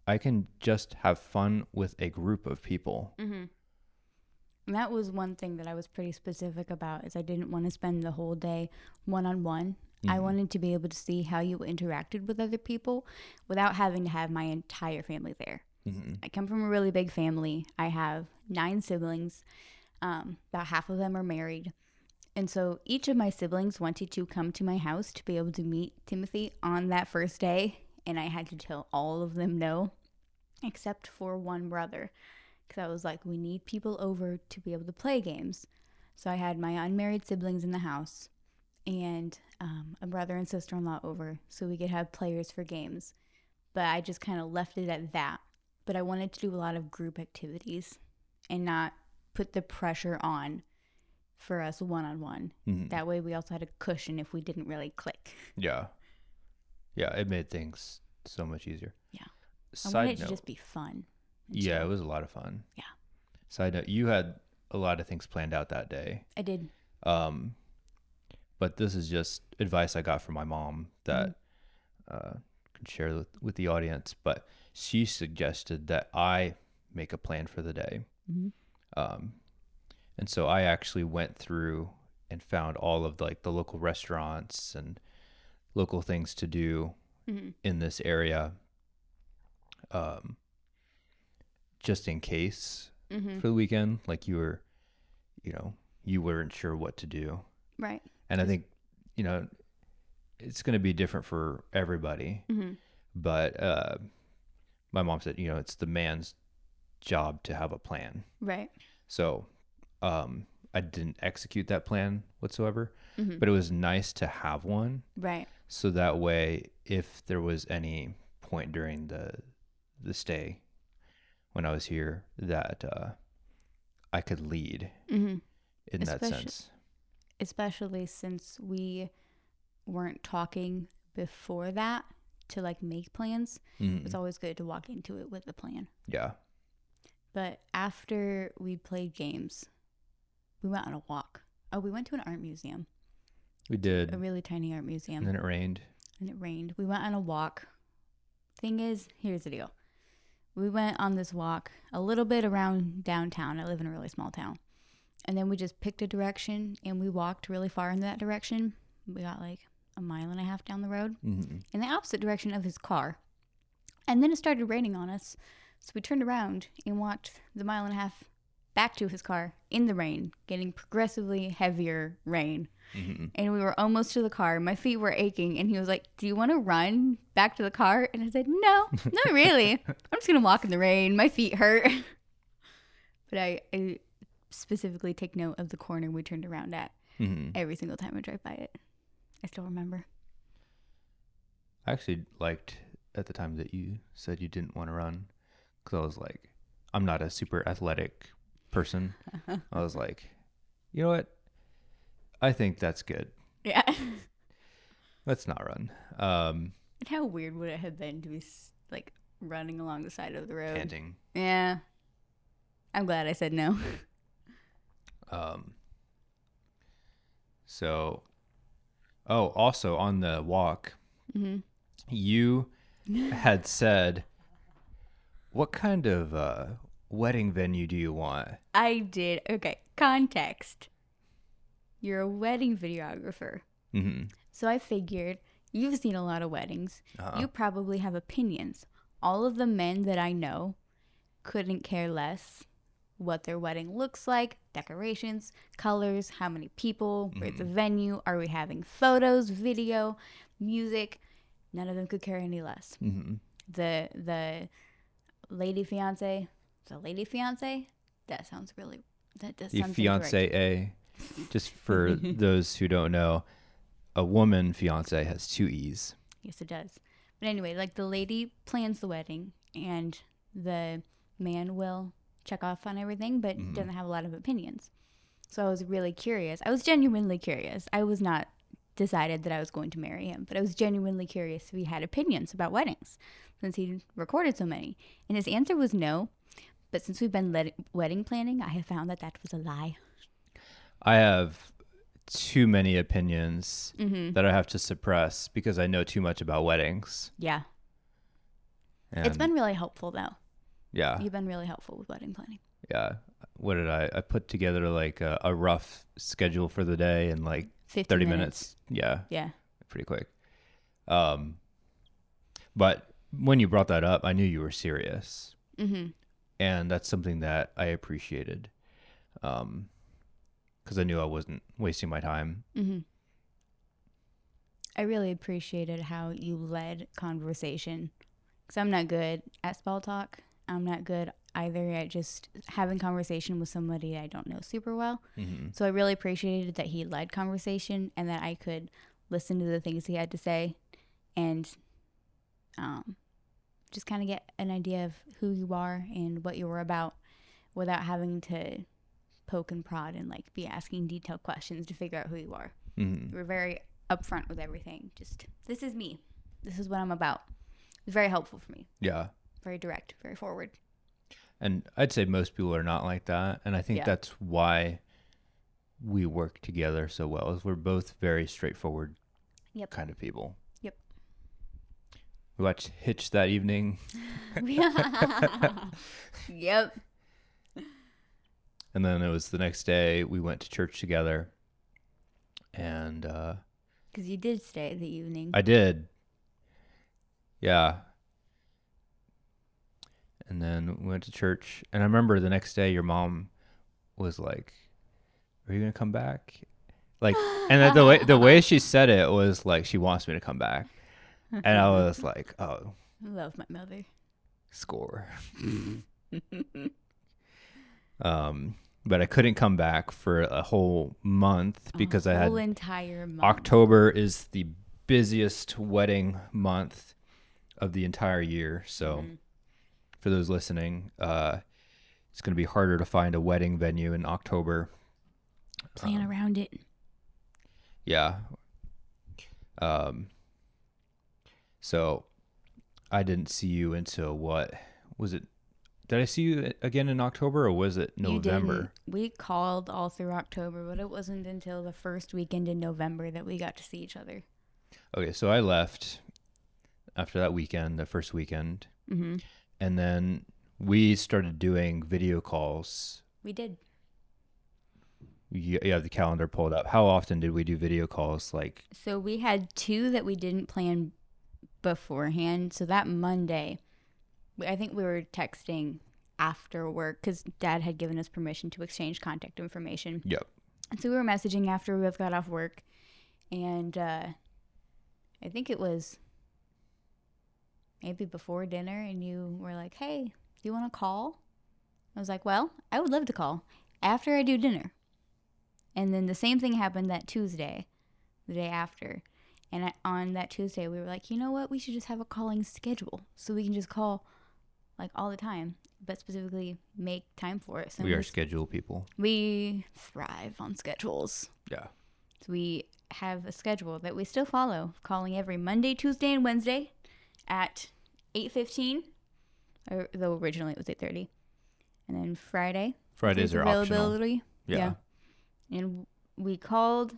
I can just have fun with a group of people. And that was one thing that I was pretty specific about is I didn't want to spend the whole day one on one. I wanted to be able to see how you interacted with other people without having to have my entire family there. I come from a really big family. I have nine siblings. Um, about half of them are married. And so each of my siblings wanted to come to my house to be able to meet Timothy on that first day. And I had to tell all of them no, except for one brother because I was like, we need people over to be able to play games. So I had my unmarried siblings in the house and um, a brother and sister in law over so we could have players for games. But I just kind of left it at that. But I wanted to do a lot of group activities and not put the pressure on for us one on one. That way we also had a cushion if we didn't really click. Yeah. Yeah, it made things so much easier. Yeah. I Side wanted it note. to just be fun. Yeah, it was a lot of fun. Yeah. Side note, you had a lot of things planned out that day. I did. Um, but this is just advice I got from my mom that uh, could share with, with the audience. But she suggested that I make a plan for the day. Um, and so I actually went through and found all of like the local restaurants and local things to do in this area. Um, just in case Mm-hmm. for the weekend, like you were, you know, you weren't sure what to do. Right. And I think, you know, it's going to be different for everybody. Mm-hmm. But uh, my mom said, you know, it's the man's job to have a plan. Right. So um, I didn't execute that plan whatsoever, Mm-hmm. but it was nice to have one. Right. So that way, if there was any point during the the stay when I was here that uh, I could lead Mm-hmm. in that sense. especially since we weren't talking before that to like make plans. Mhm. It's always good to walk into it with a plan. Yeah. But after we played games, we went on a walk. Oh, we went to an art museum, We did. a really tiny art museum, and then it rained. and it rained. We went on a walk. Thing is, here's the deal. We went on this walk a little bit around downtown. I live in a really small town. And then we just picked a direction and we walked really far in that direction. We got like a mile and a half down the road hmm in the opposite direction of his car. And then it started raining on us. So we turned around and walked the mile and a half back to his car in the rain, getting progressively heavier rain. hmm And we were almost to the car. My feet were aching. And he was like, Do you want to run back to the car? And I said, No, not [laughs] really. I'm just going to walk in the rain. My feet hurt. [laughs] But I, I specifically take note of the corner we turned around at hmm every single time I drive by it. I still remember. I actually liked at the time that you said you didn't want to run because I was like, I'm not a super athletic person. [laughs] I was like, you know what? I think that's good. Yeah. Let's not run. Um, And how weird would it have been to be like running along the side of the road? panting. Yeah. I'm glad I said no. Um, so, oh, also on the walk, Mm-hmm. you [laughs] had said, "What kind of uh, wedding venue do you want?" I did. Okay, context. You're a wedding videographer. Mm-hmm. So I figured you've seen a lot of weddings. Uh-huh. You probably have opinions. All of the men that I know couldn't care less what their wedding looks like, decorations, colors, how many people, where's the venue, are we having photos, video, music? None of them could care any less. Mm-hmm. The the lady fiance, the lady fiance, that sounds really that does The fiance A. Just for [laughs] those who don't know, a woman fiance has two e's. Yes, it does. But anyway, like the lady plans the wedding and the man will check off on everything, but Mm-hmm. doesn't have a lot of opinions. So I was really curious. I was genuinely curious. I was not decided that I was going to marry him, but I was genuinely curious if he had opinions about weddings since he recorded so many. And his answer was no. But since we've been led- wedding planning, I have found that that was a lie. I have too many opinions Mm-hmm. that I have to suppress because I know too much about weddings. Yeah. And it's been really helpful, though. yeah, You've been really helpful with wedding planning. yeah. What did I? I put together like a, a rough schedule for the day in like 50 thirty minutes. Yeah, Yeah. pretty quick. Um, but when you brought that up, I knew you were serious, Mm-hmm. And that's something that I appreciated. Um, because I knew I wasn't wasting my time. hmm I really appreciated how you led conversation. Because I'm not good at spell talk. I'm not good either at just having conversation with somebody I don't know super well. Mm-hmm. So I really appreciated that he led conversation and that I could listen to the things he had to say and um, just kind of get an idea of who you are and what you were about without having to poke and prod and like be asking detailed questions to figure out who you are. Mm-hmm. You were very upfront with everything. Just this is me. This is what I'm about. It was very helpful for me. Yeah. Very direct, very forward. And I'd say most people are not like that. And I think Yeah. that's why we work together so well is we're both very straightforward Yep. kind of people. We watched Hitch that evening [laughs] yep. and then it was the next day we went to church together. And uh Because you did stay the evening. I did. Yeah. And then we went to church and I remember the next day your mom was like, Are you gonna come back? Like and the, the way the way she said it was like she wants me to come back. And I was like, Oh, I love my mother. score. um but I couldn't come back for a whole month because a I had whole entire month. October is the busiest wedding month of the entire year. So, Mhm. for those listening, uh, it's going to be harder to find a wedding venue in October. Plan Um, around it. Yeah. Um. So, I didn't see you until what was it? Did I see you again in October or was it November? We called all through October, but it wasn't until the first weekend in November that we got to see each other. Okay, so I left after that weekend, the first weekend, Mm-hmm. and then we started doing video calls We did. you, you have the calendar pulled up. How often did we do video calls? Like, So we had two that we didn't plan beforehand. So that Monday, I think we were texting after work because Dad had given us permission to exchange contact information. yep. And so we were messaging after we both got off work, and uh, I think it was maybe before dinner, and you were like, "Hey, do you want to call?" I was like, "Well, I would love to call after I do dinner." And then the same thing happened that Tuesday, the day after. And on that Tuesday, we were like, you know what? We should just have a calling schedule so we can just call like all the time, but specifically make time for it. So we are schedule people. we thrive on schedules. Yeah. So we have a schedule that we still follow, calling every Monday, Tuesday, and Wednesday at 8.15, or though originally it was 8.30. And then Friday. Fridays are optional. availability. Yeah. And we called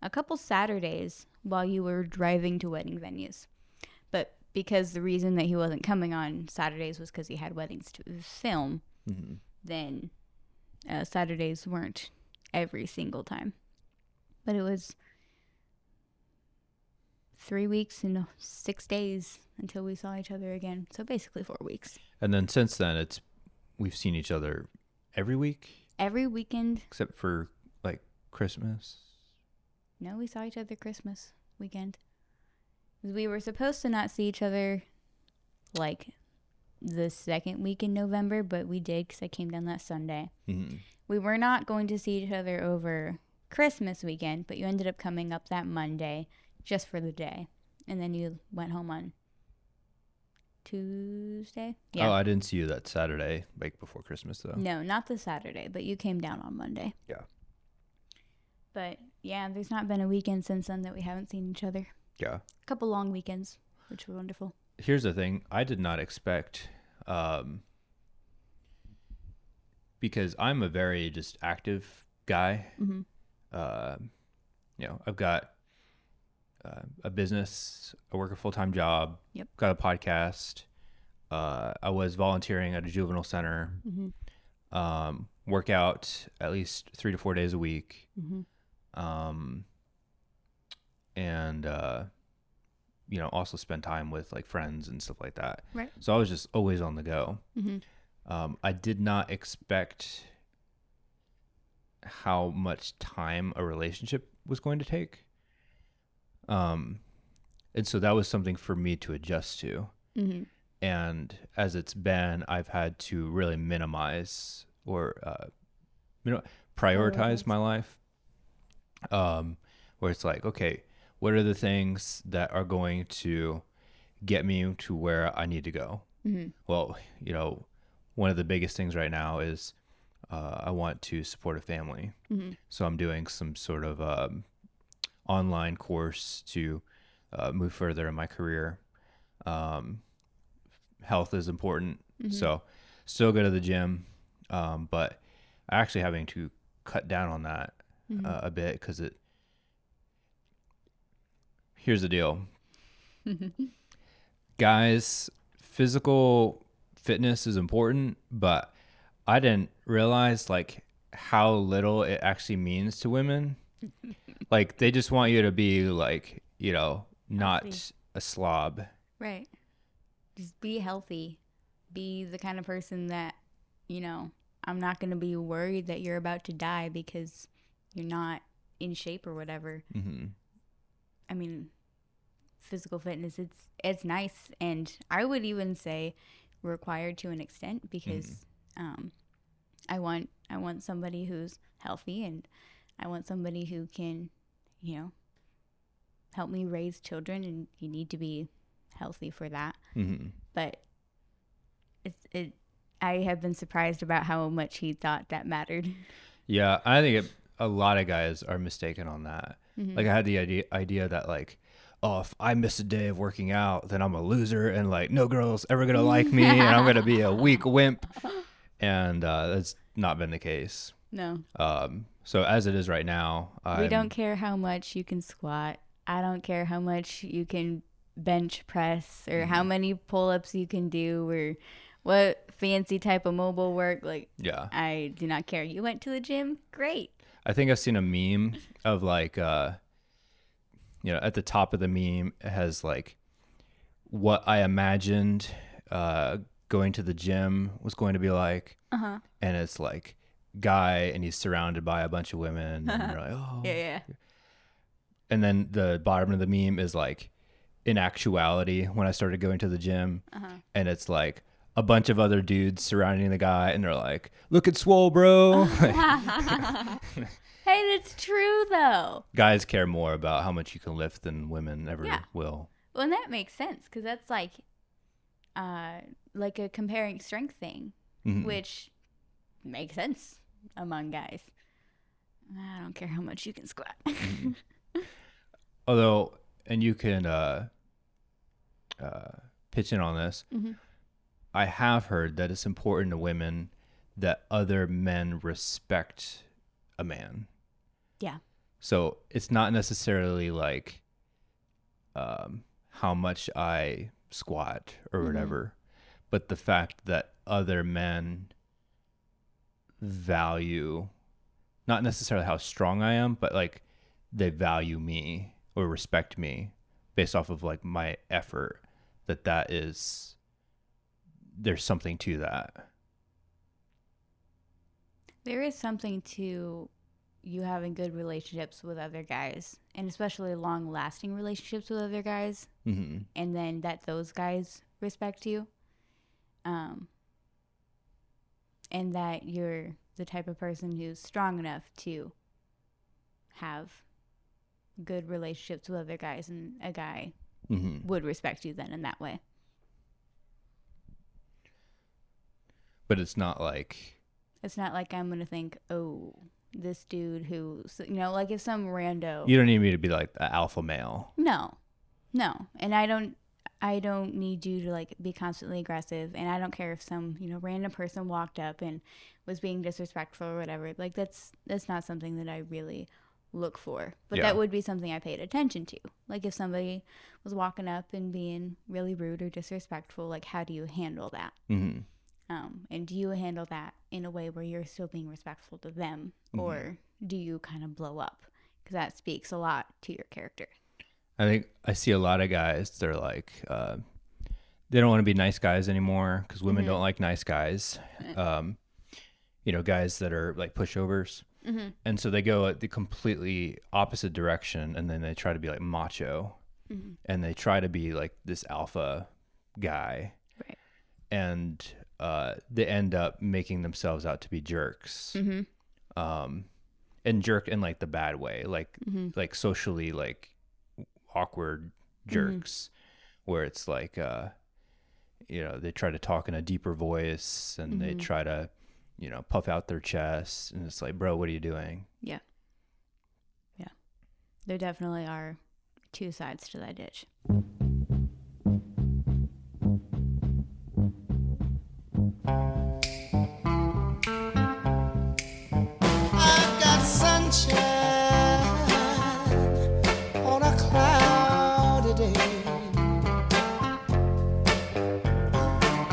a couple Saturdays while you were driving to wedding venues. But because the reason that he wasn't coming on Saturdays was because he had weddings to film, Mhm. then uh, Saturdays weren't every single time. But it was three weeks and six days until we saw each other again. So basically four weeks. And then since then, it's we've seen each other every week Every weekend. except for like Christmas. No, we saw each other Christmas weekend. We were supposed to not see each other like the second week in November, but we did because I came down that Sunday. Mhm. We were not going to see each other over Christmas weekend, but you ended up coming up that Monday just for the day. And then you went home on Tuesday? Yeah. Oh, I didn't see you that Saturday, like before Christmas though. No, not the Saturday, but you came down on Monday. Yeah. But yeah, there's not been a weekend since then that we haven't seen each other. Yeah. A couple long weekends, which were wonderful. Here's the thing: I did not expect, um, because I'm a very just active guy. Mm-hmm. uh, you know, I've got uh, a business, I work a full time job, Yep. got a podcast. Uh, I was volunteering at a juvenile center, Mm-hmm. um, work out at least three to four days a week, Mm-hmm. Um, and uh, you know, also spend time with like friends and stuff like that. Right. So I was just always on the go. Mm-hmm. Um, I did not expect how much time a relationship was going to take. Um, and so that was something for me to adjust to. Mm-hmm. And as it's been, I've had to really minimize or, uh, you know, prioritize Prioritize. my life. Um, where it's like, okay, what are the things that are going to get me to where I need to go? Mm-hmm. well, you know, one of the biggest things right now is uh, I want to support a family. Mm-hmm. So I'm doing some sort of um, online course to uh, move further in my career. Um, health is important. Mm-hmm. So still go to the gym, um, but actually having to cut down on that Mm-hmm. uh, a bit because it. Here's the deal [laughs] guys, physical fitness is important, but I didn't realize like how little it actually means to women. [laughs] like they just want you to be like, you know, not Healthy. a slob. Right. Just be healthy. Be the kind of person that, you know, I'm not going to be worried that you're about to die because you're not in shape or whatever. hmm I mean, physical fitness it's it's nice and I would even say required to an extent because um I want I want somebody who's healthy and I want somebody who can, you know, help me raise children and you need to be healthy for that. hmm But it's it I have been surprised about how much he thought that mattered. [laughs] Yeah, I think it, a lot of guys are mistaken on that. Mhm. Like I had the idea idea that like, oh, if I miss a day of working out, then I'm a loser, and like no girl's ever gonna like me, and I'm gonna be a [laughs] weak wimp. And uh, that's not been the case. No. Um, so as it is right now, we I'm- don't care how much you can squat. I don't care how much you can bench press or how many pull-ups you can do or what fancy type of mobile work like Yeah, I do not care. You went to the gym? Great. I think I've seen a meme of like, uh, you know, at the top of the meme it has like what I imagined uh, going to the gym was going to be like, Uh-huh. and it's like guy and he's surrounded by a bunch of women and you're like oh Yeah, yeah. and then the bottom of the meme is like in actuality when i started going to the gym Uh-huh. and it's like a bunch of other dudes surrounding the guy and they're like look at swole bro [laughs] [laughs] Hey, that's true though. guys care more about how much you can lift than women ever Yeah. will Well, and that makes sense because that's like, uh, like a comparing strength thing, Mhm. which makes sense among guys. I don't care how much you can squat. [laughs] although and you can uh uh pitch in on this Mhm. I have heard that it's important to women that other men respect a man yeah. So it's not necessarily like um, how much I squat or whatever. But the fact that other men value not necessarily how strong I am, but like they value me or respect me based off of like my effort that that is there's something to that. There is something to you having good relationships with other guys, and especially long lasting relationships with other guys, Mhm. and then that those guys respect you. Um, and that you're the type of person who's strong enough to have good relationships with other guys, and a guy Mhm. would respect you then in that way. But it's not like It's not like I'm gonna think, oh, this dude who, you know, like if some rando. you don't need me to be like the alpha male. No, no, and I don't. I don't need you to like be constantly aggressive, and I don't care if some you know random person walked up and was being disrespectful or whatever. Like that's that's not something that I really look for. But Yeah. that would be something I paid attention to. Like if somebody was walking up and being really rude or disrespectful, like how do you handle that? Mhm. Um, and do you handle that in a way where you're still being respectful to them, or do you kind of blow up? Because that speaks a lot to your character. I think I see a lot of guys. They're like, uh, they don't want to be nice guys anymore because women don't like nice guys. Um, you know, guys that are like pushovers, and so they go at the completely opposite direction, and then they try to be like macho, and they try to be like this alpha guy, Right. and uh, they end up making themselves out to be jerks. Um, and jerk in like the bad way, like like socially like awkward jerks where it's like uh you know they try to talk in a deeper voice and they try to you know puff out their chest and it's like bro what are you doing Yeah. Yeah. There definitely are two sides to that ditch. On a cloudy day.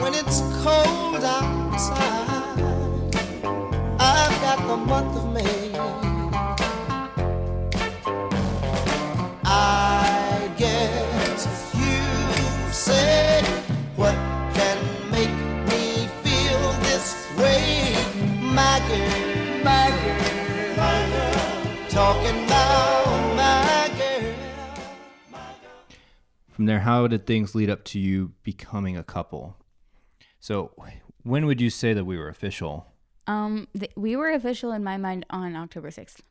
When it's cold outside, I've got the month of from there how did things lead up to you becoming a couple so when would you say that we were official Um, th- we were official in my mind on October sixth.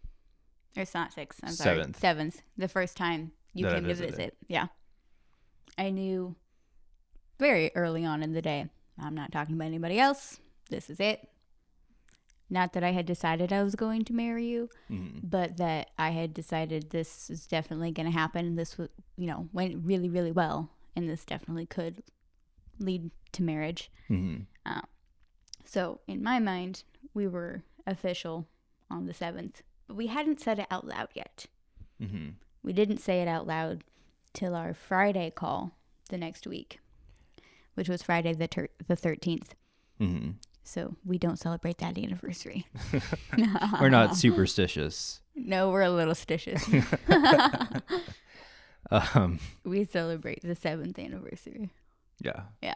Or it's not sixth. I'm sorry, Seventh. seventh. The first time you That came to visit. Yeah, I knew very early on in the day. I'm not talking about anybody else. This is it. Not that I had decided I was going to marry you, but that I had decided this is definitely going to happen. This was, you know, went really, really well, and this definitely could lead to marriage. mm-hmm. Um, so in my mind, we were official on the seventh, but we hadn't said it out loud yet. Mm-hmm. We didn't say it out loud till our Friday call the next week, which was Friday the ter- the thirteenth. Mm-hmm. So we don't celebrate that anniversary. [laughs] we're not superstitious [laughs] No, we're a little stitious. [laughs] um we celebrate the seventh anniversary. yeah Yeah.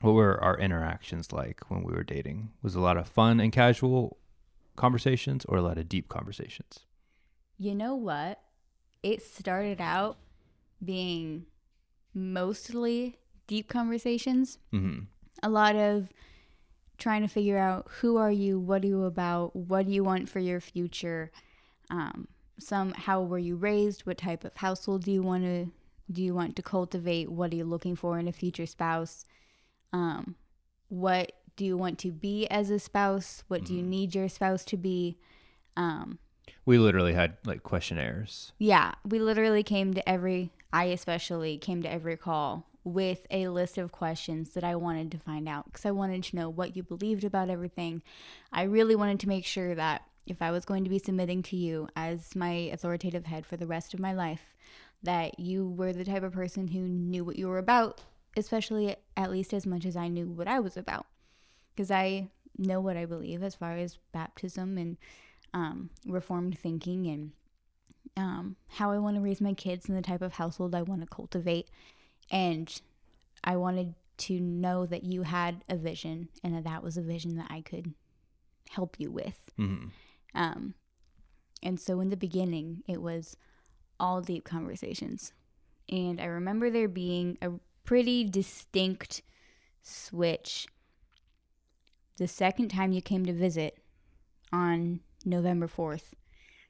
what were our interactions like when we were dating was it a lot of fun and casual conversations or a lot of deep conversations You know what? It started out being mostly deep conversations. mm-hmm. a lot of trying to figure out who are you what are you about what do you want for your future? Um, some how were you raised? What type of household do you want to do you want to cultivate? What are you looking for in a future spouse? Um, what do you want to be as a spouse? What do you need your spouse to be? Um, we literally had like questionnaires. Yeah, we literally came to every, I especially came to every call with a list of questions that I wanted to find out because I wanted to know what you believed about everything. I really wanted to make sure that if I was going to be submitting to you as my authoritative head for the rest of my life, that you were the type of person who knew what you were about, especially at least as much as I knew what I was about. Because I know what I believe as far as baptism and um, reformed thinking and um, how I want to raise my kids and the type of household I want to cultivate. And I wanted to know that you had a vision and that that was a vision that I could help you with. hmm Um, and so in the beginning, it was all deep conversations. And I remember there being a pretty distinct switch the second time you came to visit on November 4th.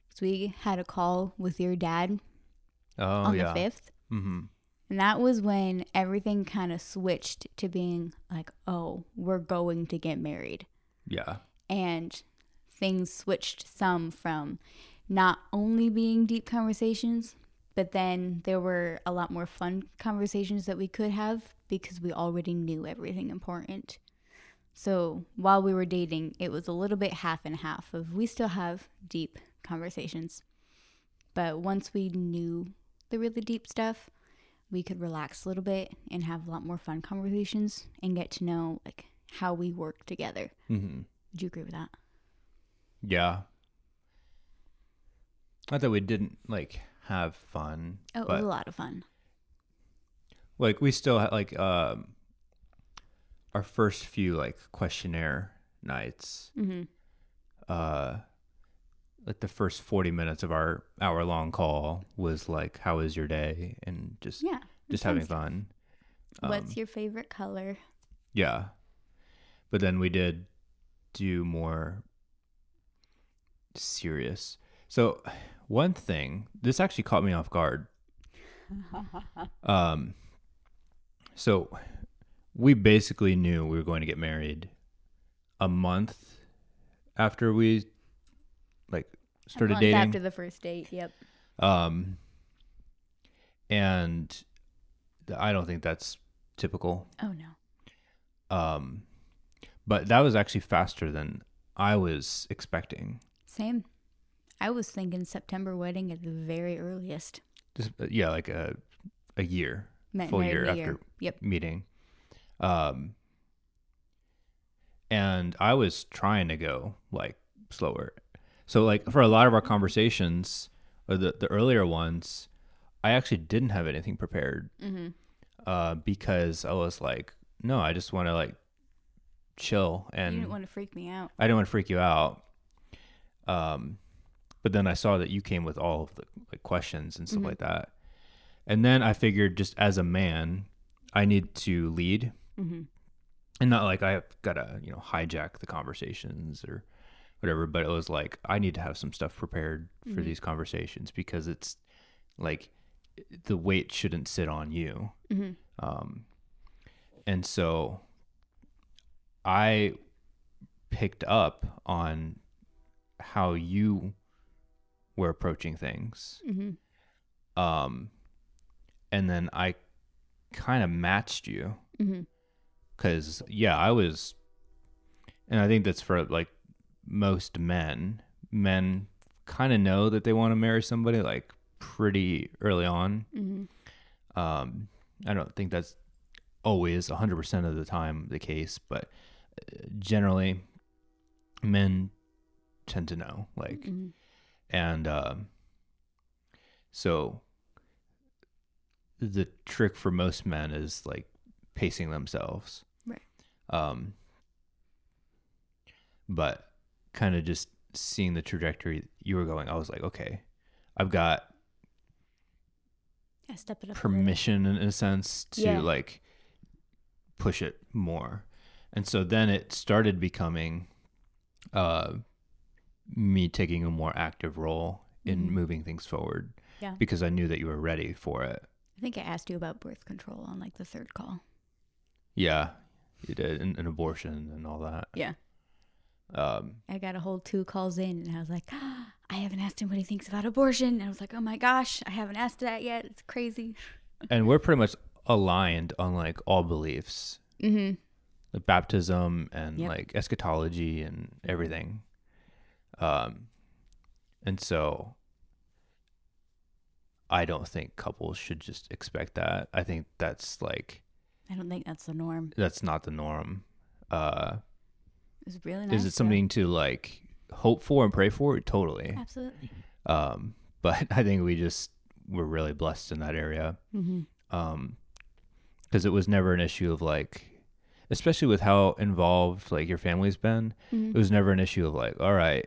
So we had a call with your dad Oh on yeah. the 5th. hmm And that was when everything kind of switched to being like, oh, we're going to get married Yeah. and things switched some from not only being deep conversations, but then there were a lot more fun conversations that we could have because we already knew everything important. So while we were dating, it was a little bit half and half of we still have deep conversations. But once we knew the really deep stuff, we could relax a little bit and have a lot more fun conversations and get to know like how we work together. Mm-hmm. Would you agree with that? Yeah. Not that we didn't like have fun, Oh, it was a lot of fun. like we still had like um our first few like questionnaire nights. Mm-hmm. Uh, like the first forty minutes of our hour long call was like, how is your day?" and just Yeah. just having fun. What's Um, your favorite color? Yeah. But then we did do more serious. So one thing, this actually caught me off guard. [laughs] Um so we basically knew we were going to get married a month after we started dating. after the first date. Yep. Um, and I don't think that's typical. Oh no. Um, but that was actually faster than I was expecting. Same. I was thinking September wedding at the very earliest. Just uh, yeah, like a a year, Ma- full year after year. Yep. meeting. Um, and I was trying to go like slower. So like for a lot of our conversations, or the the earlier ones, I actually didn't have anything prepared. Mm-hmm. uh, because I was like, no, I just want to like chill and you didn't want to freak me out. I didn't want to freak you out. Um, but then I saw that you came with all of the like questions and stuff Mhm. like that, and then I figured just as a man, I need to lead, Mm-hmm. and not like I've got to you know hijack the conversations or whatever. But it was like I need to have some stuff prepared for Mhm. these conversations because it's like the weight shouldn't sit on you. Mm-hmm. Um, and so I picked up on how you were approaching things. Mm-hmm. Um, and then I kind of matched you Mm-hmm. because, yeah, I was, and I think that's for like most men. Men kind of know that they want to marry somebody like pretty early on. Mm-hmm. Um, I don't think that's always 100% of the time the case, but uh, generally, men tend to know. Like, Mm-hmm. and um, so the trick for most men is like pacing themselves. Right. Um, but kind of just seeing the trajectory you were going, I was like, okay, I've got I step it up. permission in a sense to Yeah. like push it more. And so then it started becoming uh me taking a more active role in Mhm. moving things forward Yeah. because I knew that you were ready for it. I think I asked you about birth control on like the third call. Yeah, you did an, an abortion and all that. Yeah. Um I got a whole two calls in, and I was like, [gasps] I haven't asked him what he thinks about abortion. And I was like, oh my gosh, I haven't asked that yet. It's crazy. and we're pretty much aligned on like all beliefs. Mm-hmm. the baptism and Yep. like eschatology and everything. Um, and so I don't think couples should just expect that. I think that's like I don't think that's the norm. that's not the norm. Uh, It was really nice. is it though. something to like hope for and pray for? Totally. Absolutely. Um, but [laughs] I think we just were really blessed in that area. Mm-hmm. Um, because it was never an issue of like, especially with how involved like your family's been. Mm-hmm. It was never an issue of like, all right,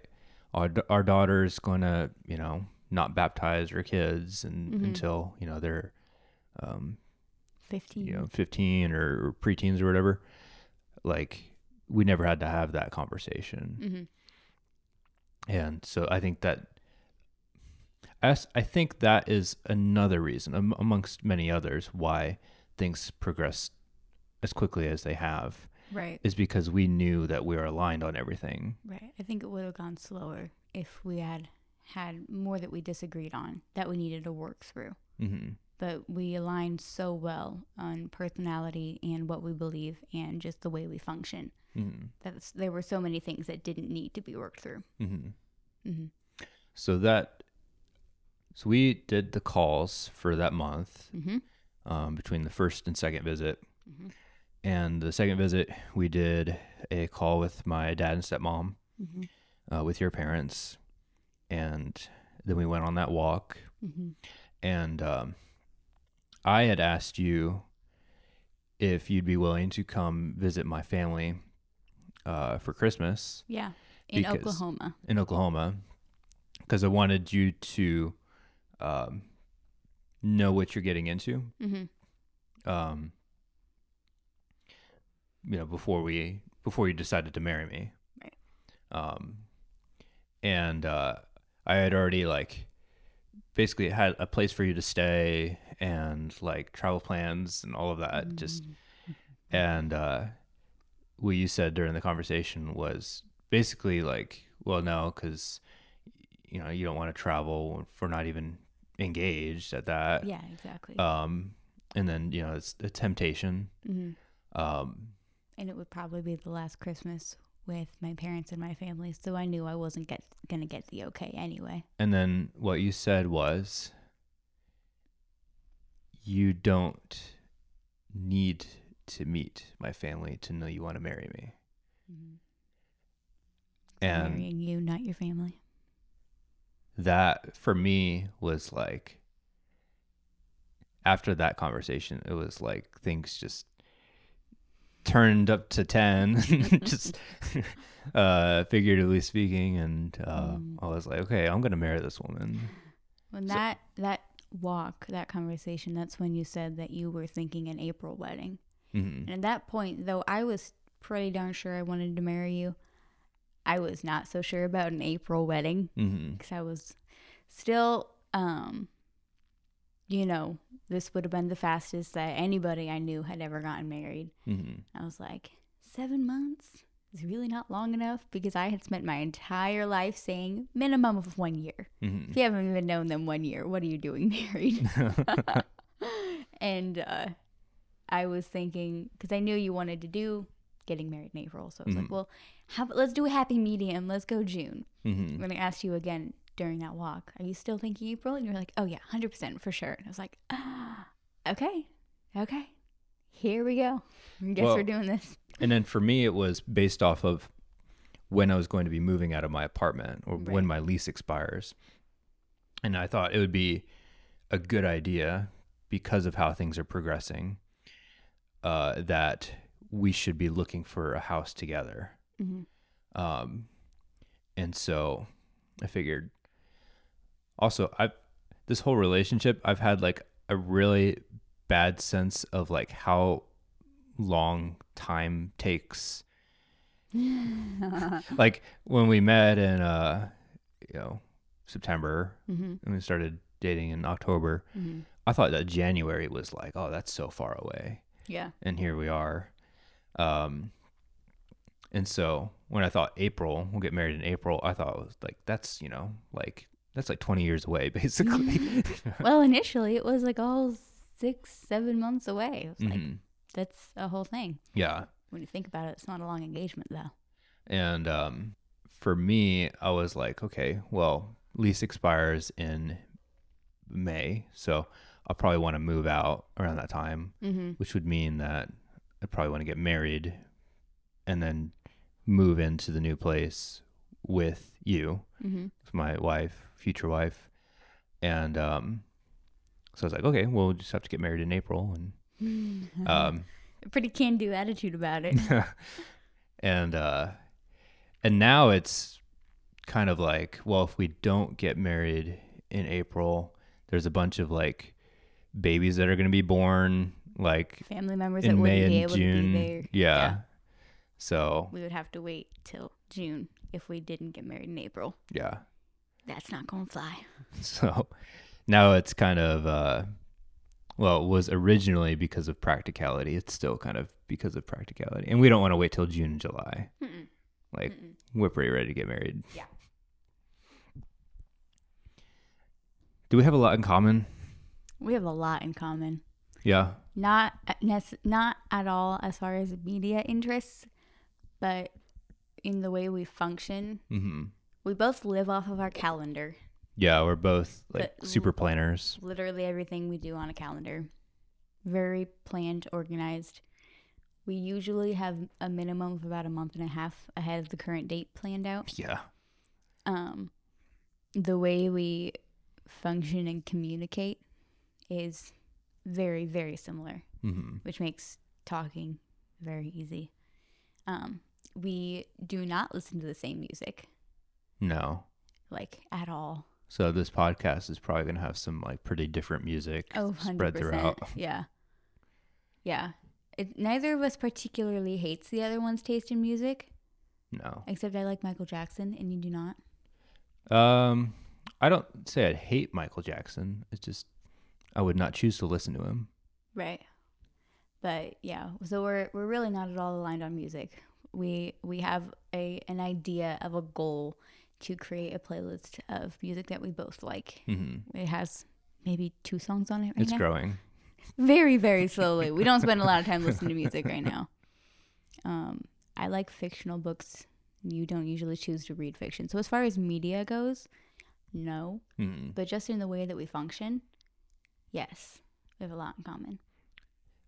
our our daughter's going to you know not baptize her kids and Mhm. until you know they're um, Fifteen. you know 15 or, or preteens or whatever. Like we never had to have that conversation. Mm-hmm. And so I think that I s- I think that is another reason am- amongst many others why things progress as quickly as they have Right. is because we knew that we were aligned on everything. Right. I think it would have gone slower if we had had more that we disagreed on that we needed to work through. hmm But we aligned so well on personality and what we believe and just the way we function. Hmm That's there were so many things that didn't need to be worked through. hmm Mm-hmm. So that so we did the calls for that month Mm-hmm. um, between the first and second visit. Mhm. And the second visit, we did a call with my dad and stepmom, Mm-hmm. uh, with your parents, and then we went on that walk. Mm-hmm. And um, I had asked you if you'd be willing to come visit my family uh, for Christmas Yeah. In Because- Oklahoma. in Oklahoma because I wanted you to um, know what you're getting into. Mm-hmm. Um, you know, before we before you decided to marry me. Right. Um, and uh, I had already like basically had a place for you to stay and like travel plans and all of that. Just and uh, what you said during the conversation was basically like, well, no, because you know you don't want to travel if we're not even engaged at that. Yeah, exactly. Um, and then you know it's a temptation. mm-hmm. Um, And it would probably be the last Christmas with my parents and my family, so I knew I wasn't get gonna get the okay anyway. and then what you said was, you don't need to meet my family to know you want to marry me. And Marrying you, not your family. that for me was like after that conversation it was like things just turned up to 10 [laughs] just [laughs] uh figuratively speaking and uh Mm. i was like okay i'm gonna marry this woman When So- that that walk, that conversation, that's when you said that you were thinking an April wedding. Hmm And at that point, though I was pretty darn sure I wanted to marry you, I was not so sure about an April wedding because I was still, um, you know, this would have been the fastest that anybody I knew had ever gotten married. hmm I was like, seven months is really not long enough because I had spent my entire life saying minimum of one year. hmm If you haven't even known them one year, what are you doing [laughs] married? [laughs] and uh, I was thinking because I knew you wanted to do getting married in April, so I was like, Mhm. well, how, let's do a happy medium. Let's go June. hmm When I asked you again during that walk, are you still thinking April? And you're like, oh yeah, hundred percent for sure. And I was like, ah, [gasps] okay, okay, here we go. I guess Well- we're doing this. [laughs] and then for me it was based off of when i was going to be moving out of my apartment or Right. when my lease expires and i thought it would be a good idea because of how things are progressing uh, that we should be looking for a house together. Hmm um, and so i figured also i've this whole relationship i've had like a really bad sense of like how long time takes. [laughs] Like when we met in uh you know september hmm and we started dating in october hmm i thought that january was like oh that's so far away Yeah. and here we are um and so when i thought april we'll get married in april i thought it was like that's you know like that's like 20 years away [laughs] basically [laughs] Well, initially it was like all six, seven months away. It was like Mhm. that's a whole thing. yeah When you think about it, it's not a long engagement though. And um, for me, I was like, okay, well, lease expires in May. So I'll probably want to move out around that time, Mm-hmm. which would mean that I'd probably want to get married and then move into the new place with you, Mm-hmm. with my wife, future wife. And um, so I was like, okay, well, we'll just have to get married in April. And [laughs] um, Pretty can do attitude about it. [laughs] and uh and now it's kind of like well if we don't get married in april there's a bunch of like babies that are going to be born like Family members that in wouldn't may be and able june to be there. yeah. so We would have to wait till June if we didn't get married in April. yeah That's not gonna fly. [laughs] so now it's kind of uh well it was originally because of practicality it's still kind of because of practicality and we don't want to wait till june and july Mm-mm. like Mm-mm. we're pretty ready to get married Yeah. do we have a lot in common We have a lot in common. yeah Not not at all as far as media interests, but in the way we function. hmm We both live off of our calendar. yeah we're both like But- super planners Literally everything we do on a calendar. Very planned, organized. We usually have a minimum of about a month and a half ahead of the current date planned out. yeah um, the way we function and communicate is very, very similar, hmm which makes talking very easy. Um, we do not listen to the same music, no like at all. so this podcast is probably going to have some like pretty different music Oh, spread throughout Yeah. Yeah. It, neither of us particularly hates the other one's taste in music, no except I like Michael Jackson and you do not. um i don't say i'd hate michael jackson it's just i would not choose to listen to him Right. But yeah, so we're we're really not at all aligned on music. We we have a an idea of a goal to create a playlist of music that we both like. hmm It has maybe two songs on it right it's now. growing [laughs] Very very slowly. We don't spend a lot of time listening to music right now. Um, I like fictional books. You don't usually choose to read fiction. So as far as media goes, no. hmm But just in the way that we function, yes, we have a lot in common.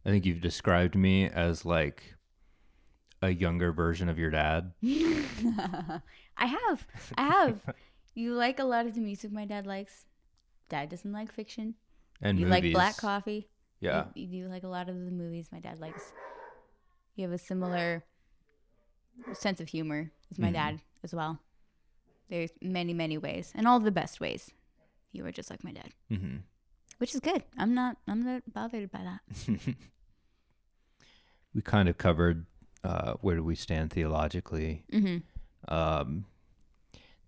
i think you've described me as like a younger version of your dad [laughs] I have. I have. You like a lot of the music my dad likes. Dad doesn't like fiction. and you movies like black coffee. yeah You, you like a lot of the movies my dad likes. You have a similar sense of humor as my Mhm. dad as well. There's many, many ways, and all the best ways. You are just like my dad, hmm which is good. I'm not. I'm not bothered by that. [laughs] we kind of covered uh, where do we stand theologically. Mm-hmm. Um,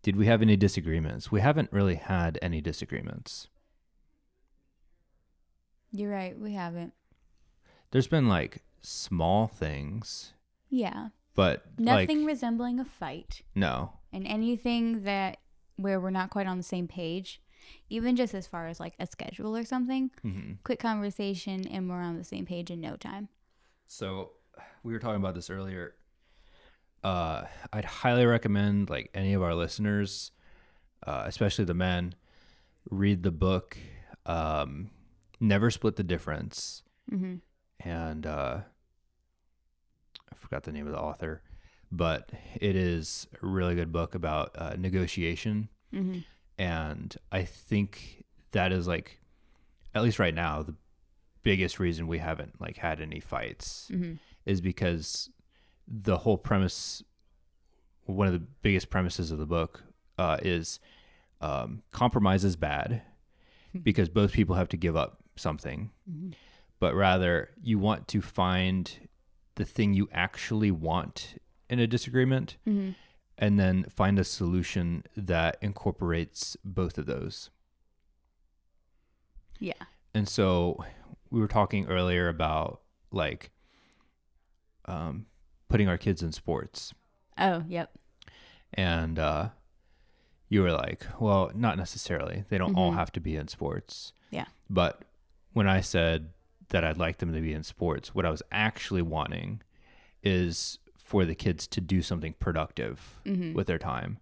did we have any disagreements? We haven't really had any disagreements. You're right. We haven't. There's been like small things, Yeah. but Nothing like resembling a fight. no. and anything that where we're not quite on the same page even just as far as like a schedule or something hmm quick conversation and we're on the same page in no time So we were talking about this earlier. Uh, I'd highly recommend like any of our listeners, uh, especially the men, read the book um, "Never Split the Difference," mm-hmm. and uh, I forgot the name of the author, but it is a really good book about uh, negotiation, Mm-hmm. And I think that is like, at least right now, the biggest reason we haven't like had any fights Mm-hmm. is because the whole premise one of the biggest premises of the book uh, is um, compromise is bad because both people have to give up something Mhm. but rather you want to find the thing you actually want in a disagreement Mm-hmm. And then find a solution that incorporates both of those yeah and so we were talking earlier about like um, putting our kids in sports. oh yep And uh, you were like, well, not necessarily. They don't all Mhm. have to be in sports. Yeah. But when I said that I'd like them to be in sports, what I was actually wanting is for the kids to do something productive Mhm. with their time.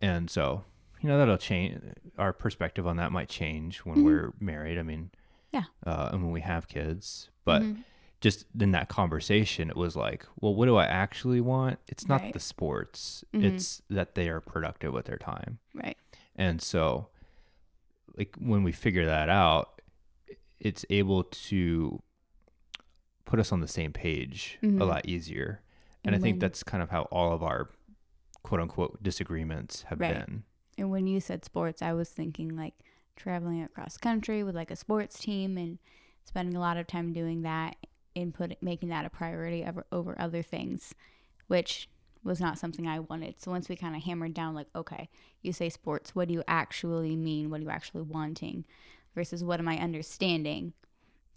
And so you know that'll change. Our perspective on that might change when Mhm. we're married. I mean, Yeah. uh, and when we have kids. But Mhm. just in that conversation, it was like, well, what do I actually want? It's not Right. the sports. Mhm. It's that they are productive with their time. Right. And so, like when we figure that out, it's able to put us on the same page Mhm. a lot easier. And, And I think mm-hmm. that's kind of how all of our quote unquote disagreements have Right. been. And when you said sports, I was thinking like traveling across country with like a sports team and spending a lot of time doing that and put making that a priority over, over other things, which was not something I wanted. So once we kind of hammered down, like, okay, you say sports, what do you actually mean? What are you actually wanting? Versus what am I understanding?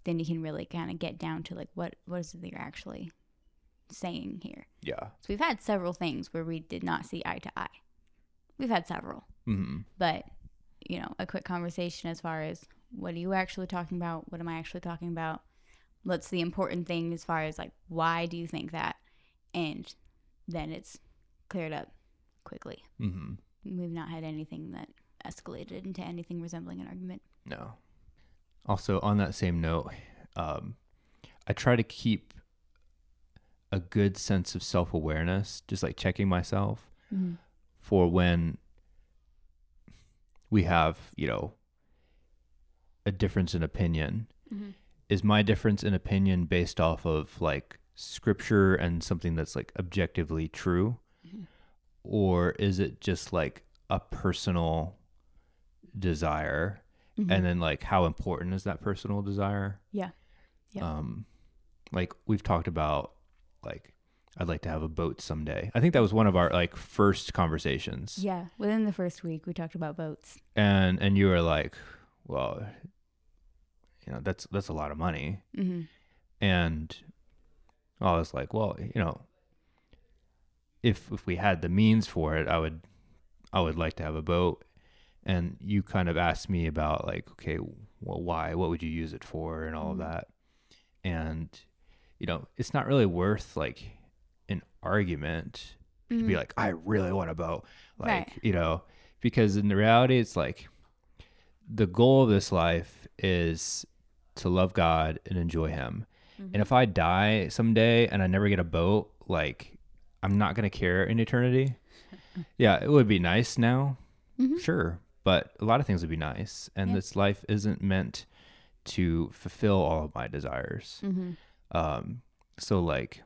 Then you can really kind of get down to like what what is it that you're actually saying here. Yeah. So we've had several things where we did not see eye to eye. We've had several hmm but you know a quick conversation as far as what are you actually talking about what am i actually talking about what's the important thing as far as like why do you think that and then it's cleared up quickly hmm we've not had anything that escalated into anything resembling an argument No. Also, on that same note, um, I try to keep a good sense of self awareness, just like checking myself mm-hmm. for when we have, you know, a difference in opinion. Mm-hmm. Is my difference in opinion based off of like scripture and something that's like objectively true? Mhm. Or is it just like a personal desire? Mm-hmm. And then like how important is that personal desire? yeah Yeah. Um like we've talked about like I'd like to have a boat someday. I think that was one of our like first conversations. yeah within the first week we talked about boats And and you were like, well, you know, that's that's a lot of money. mm-hmm. And I was like, well, you know, if if we had the means for it, I would I would like to have a boat. And you kind of asked me about like, okay, well, why? What would you use it for, and all of Mhm. that. And you know, it's not really worth like an argument to be like, I really want a boat, like Mm-hmm. Right. you know, because in the reality, it's like the goal of this life is to love God and enjoy Him. Mm-hmm. And if I die someday and I never get a boat, like I'm not gonna care in eternity. [laughs] yeah, it would be nice now, Mhm. sure, but a lot of things would be nice, and Yeah. this life isn't meant to fulfill all of my desires. Mm-hmm. Um, so like,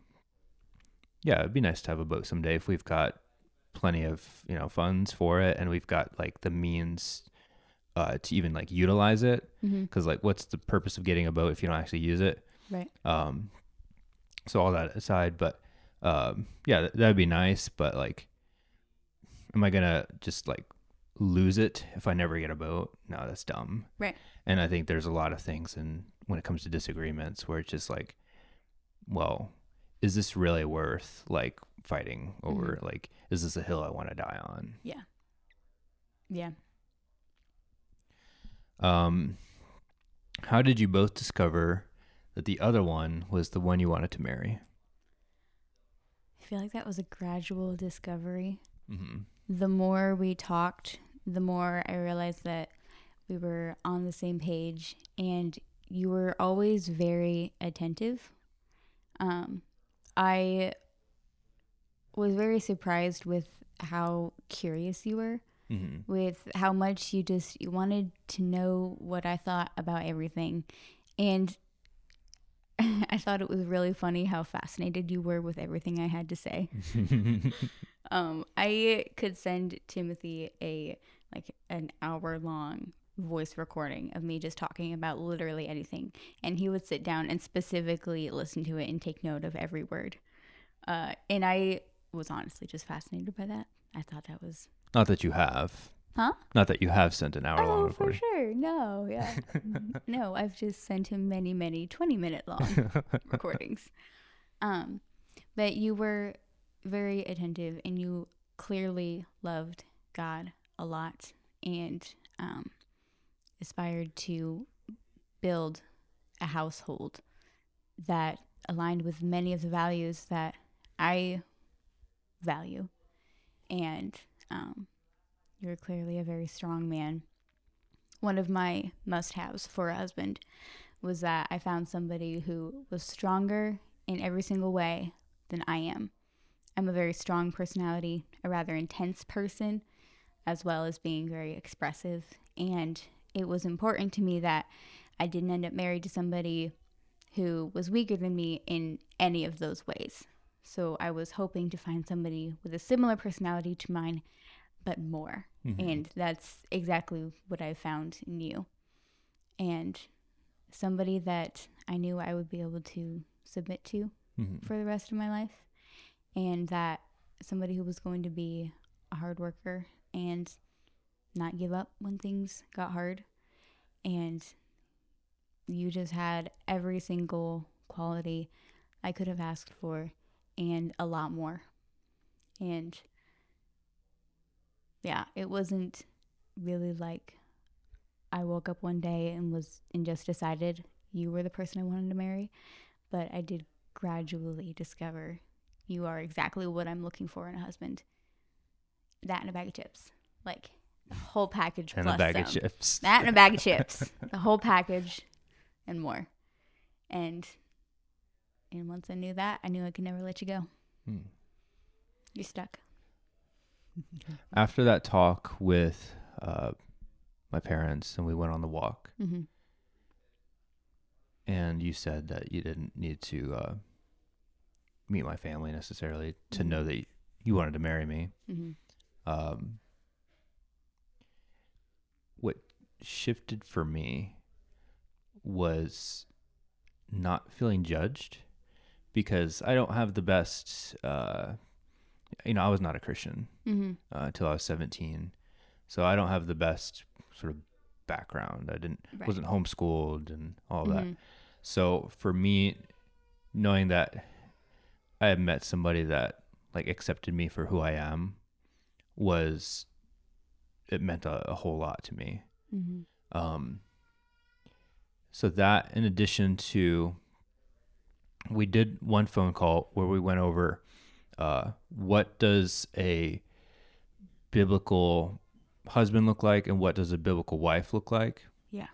yeah, it'd be nice to have a boat someday if we've got plenty of you know funds for it, and we've got like the means uh, to even like utilize it. Mm-hmm. Because like, what's the purpose of getting a boat if you don't actually use it? right Um, so all that aside, but um, yeah, th- that'd be nice. But like, am I gonna just like lose it if I never get a boat? No, that's dumb. Right. And I think there's a lot of things, and when it comes to disagreements, where it's just like, well, is this really worth like fighting over? Like, is this a hill I want to die on? Yeah. Yeah Um, how did you both discover that the other one was the one you wanted to marry? i feel like that was a gradual discovery Mm-hmm. the more we talked, the more I realized that we were on the same page and you were always very attentive. Um, I was very surprised with how curious you were, Mm-hmm. with how much you just you wanted to know what I thought about everything. And [laughs] I thought it was really funny how fascinated you were with everything I had to say. [laughs] Um, I could send Timothy a like an hour long voice recording of me just talking about literally anything, and he would sit down and specifically listen to it and take note of every word. Uh, and I was honestly just fascinated by that. I thought that was Not that you have. Huh? Not that you have sent an hour long oh for sure. No, [laughs] yeah, no. I've just sent him many, many twenty minute long [laughs] recordings. Um, but you were very attentive and you clearly loved God a lot and um, aspired to build a household that aligned with many of the values that I value. And um, You're clearly a very strong man. One of my must haves for a husband was that I found somebody who was stronger in every single way than I am. I'm a very strong personality, a rather intense person, as well as being very expressive. And it was important to me that I didn't end up married to somebody who was weaker than me in any of those ways. So I was hoping to find somebody with a similar personality to mine, but more. And that's exactly what I found in you. And somebody that I knew I would be able to submit to Mhm. for the rest of my life. And that somebody who was going to be a hard worker and not give up when things got hard. And you just had every single quality I could have asked for and a lot more. And yeah, it wasn't really like I woke up one day and was and just decided you were the person I wanted to marry, but I did gradually discover you are exactly what I'm looking for in a husband. That and a bag of chips. Like the whole package And plus a bag of chips. [laughs] That and a bag of chips. The whole package and more. And and once I knew that, I knew I could never let you go. Hmm. You're stuck. [laughs] After that talk with uh, my parents, and we went on the walk, hmm and you said that you didn't need to uh, meet my family necessarily to know that you wanted to marry me. hmm Um, what shifted for me was not feeling judged because I don't have the best. Uh, you know, I was not a Christian hmm uh, until I was 17. So I don't have the best sort of background. I didn't Right. wasn't homeschooled and all that. Mhm. So for me, knowing that I had met somebody that like accepted me for who I am was it meant a, a whole lot to me. hmm Um, so that, in addition to, we did one phone call where we went over uh, what does a biblical husband look like and what does a biblical wife look like. Yeah.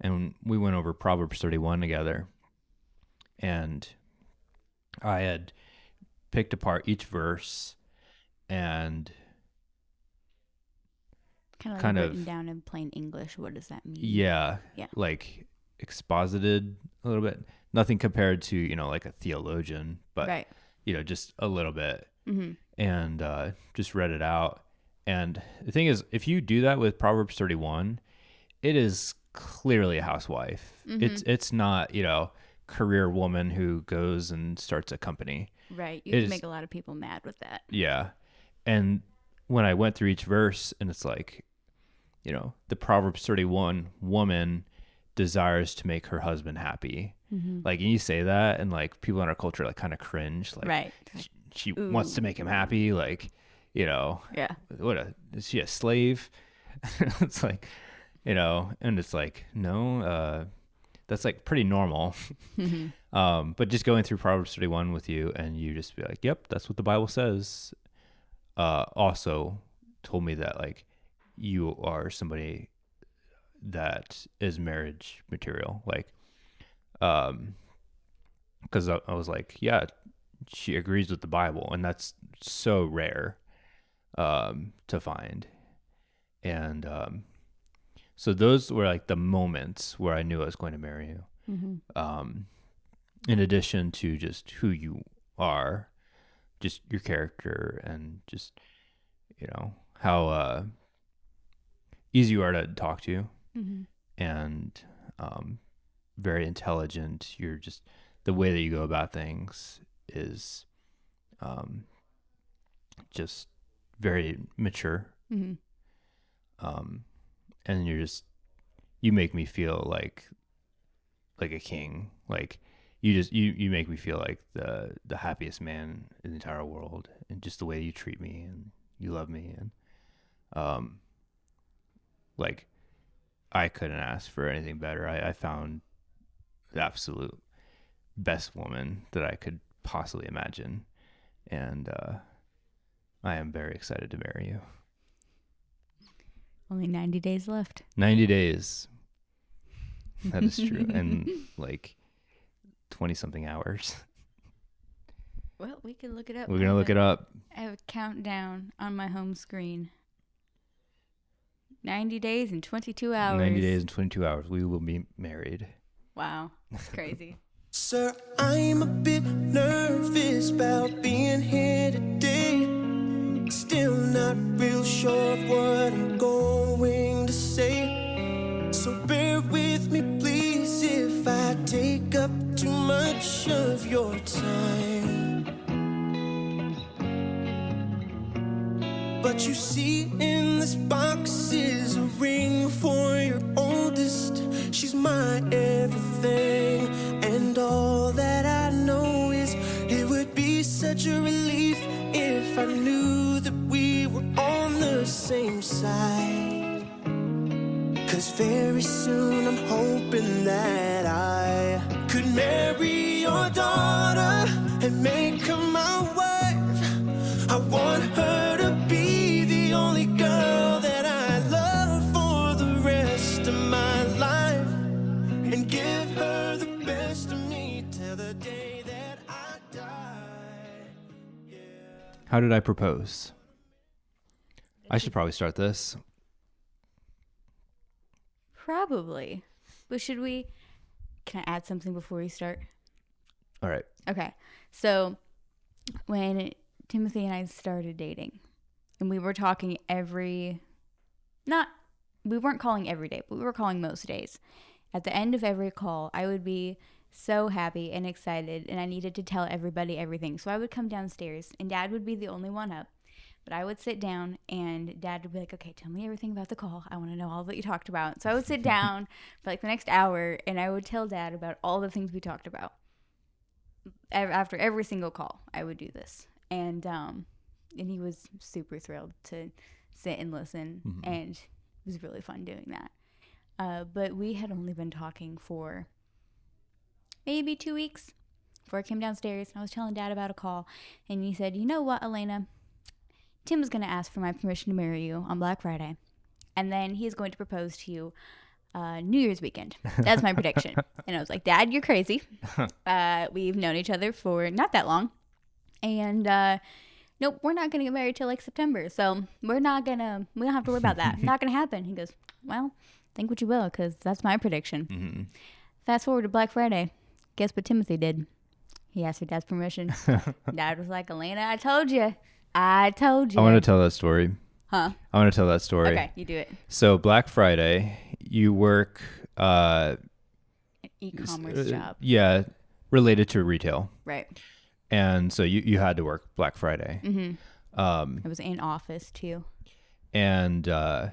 And we went over Proverbs 31 together. And I had picked apart each verse and Kind of Kind like of- written down in plain English. What does that mean? yeah, Yeah. like exposited a little bit. Nothing compared to, you know, like a theologian, but right. you know, just a little bit. hmm And uh just read it out. And the thing is, if you do that with Proverbs 31, it is clearly a housewife. It's it's not, you know, career woman who goes and starts a company. Right. You It can is- make a lot of people mad with that. Yeah. And when I went through each verse and it's like, you know, the Proverbs 31 woman desires to make her husband happy. Like, and you say that and like people in our culture like kind of cringe. Like, right. sh- she wants to make him happy. Like, you know, Yeah. what a, is she a slave? [laughs] it's like, you know, and it's like, no, uh, that's like pretty normal. [laughs] um, but just going through Proverbs 31 with you and you just be like, yep, that's what the Bible says. Uh, also told me that like you are somebody that is marriage material. Like, um, cause I, I was like, yeah, she agrees with the Bible and that's so rare, um, to find. And, um, so those were like the moments where I knew I was going to marry you. hmm Um, in addition to just who you are, just your character and just, you know, how, uh, easy you are to talk to hmm and, um, very intelligent. You're just, the way that you go about things is, um, just very mature. hmm um, and you're just you make me feel like like a king like you just you you make me feel like the the happiest man in the entire world and just the way you treat me and you love me and um like i couldn't ask for anything better i, I found the absolute best woman that i could possibly imagine and uh i am very excited to marry you Only 90 days left. 90 days. That is true. [laughs] and like 20 something hours. Well, we can look it up. We're going to look it up. I have a countdown on my home screen. 90 days and 22 hours. 90 days and 22 hours. We will be married. Wow. That's [laughs] crazy. Sir, I'm a bit nervous about being here today. Still not real sure of what I'm going to say. So bear with me, please, if I take up too much of your time. But you see, in this box is a ring for your oldest. She's my everything, and all that I know is it would be such a relief if I knew that we were on the same side. Cause very soon I'm hoping that I could marry your daughter and make How did I propose? I should probably start this. Probably. But should we? Can I add something before we start? All right. Okay. So when Timothy and I started dating, and we were talking every, not, we weren't calling every day, but we were calling most days. At the end of every call, I would be so happy and excited, and I needed to tell everybody everything. So I would come downstairs, and dad would be the only one up. But I would sit down, and dad would be like, Okay, tell me everything about the call. I want to know all that you talked about. So I would sit [laughs] down for like the next hour, and I would tell dad about all the things we talked about after every single call i would do this and um and he was super thrilled to sit and listen and it was really fun doing that uh, but we had only been talking for maybe two weeks before i came downstairs and i was telling dad about a call and he said you know what Alayna tim is going to ask for my permission to marry you on black friday and then he is going to propose to you uh, New Year's weekend. That's my prediction. [laughs] And I was like, Dad, you're crazy. [laughs] Uh, we've known each other for not that long. And uh, nope, we're not going to get married till like September. So we're not going to, we don't have to worry about that. [laughs] not going to happen. He goes, Well, think what you will, because that's my prediction. Mm-hmm. Fast forward to Black Friday. Guess what Timothy did? He asked for Dad's permission. [laughs] Dad was like, Alayna, I told you. I told you. I want to tell that story. huh? I want to tell that story. Okay, you do it. So Black Friday, you work uh E-commerce uh, job, Yeah, related to retail. right? And so you, you had to work Black Friday. Mm-hmm. Um It was in office too. and uh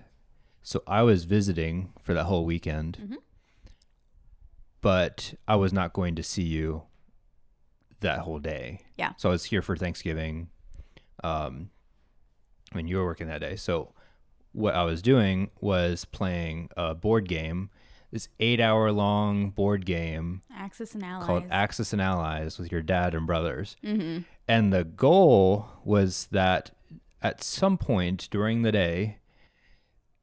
so I was visiting for that whole weekend. Mm-hmm. But I was not going to see you that whole day. Yeah. So I was here for Thanksgiving. Um when you were working that day. So what I was doing was playing a board game, this eight hour long board game Axis and Allies. called Axis and Allies with your dad and brothers. mm-hmm. And the goal was that at some point during the day,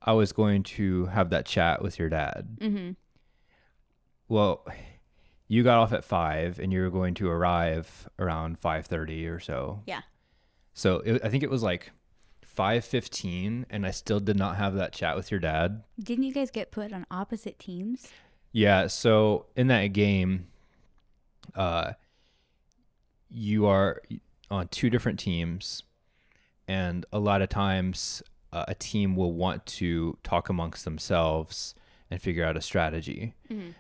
I was going to have that chat with your dad. Mm-hmm. Well, you got off at five, and you were going to arrive around five thirty or so. Yeah. So it, I think it was like five fifteen, and I still did not have that chat with your dad. Didn't you guys get put on opposite teams? Yeah, so in that game, uh, you are on two different teams, and a lot of times uh, a team will want to talk amongst themselves and figure out a strategy,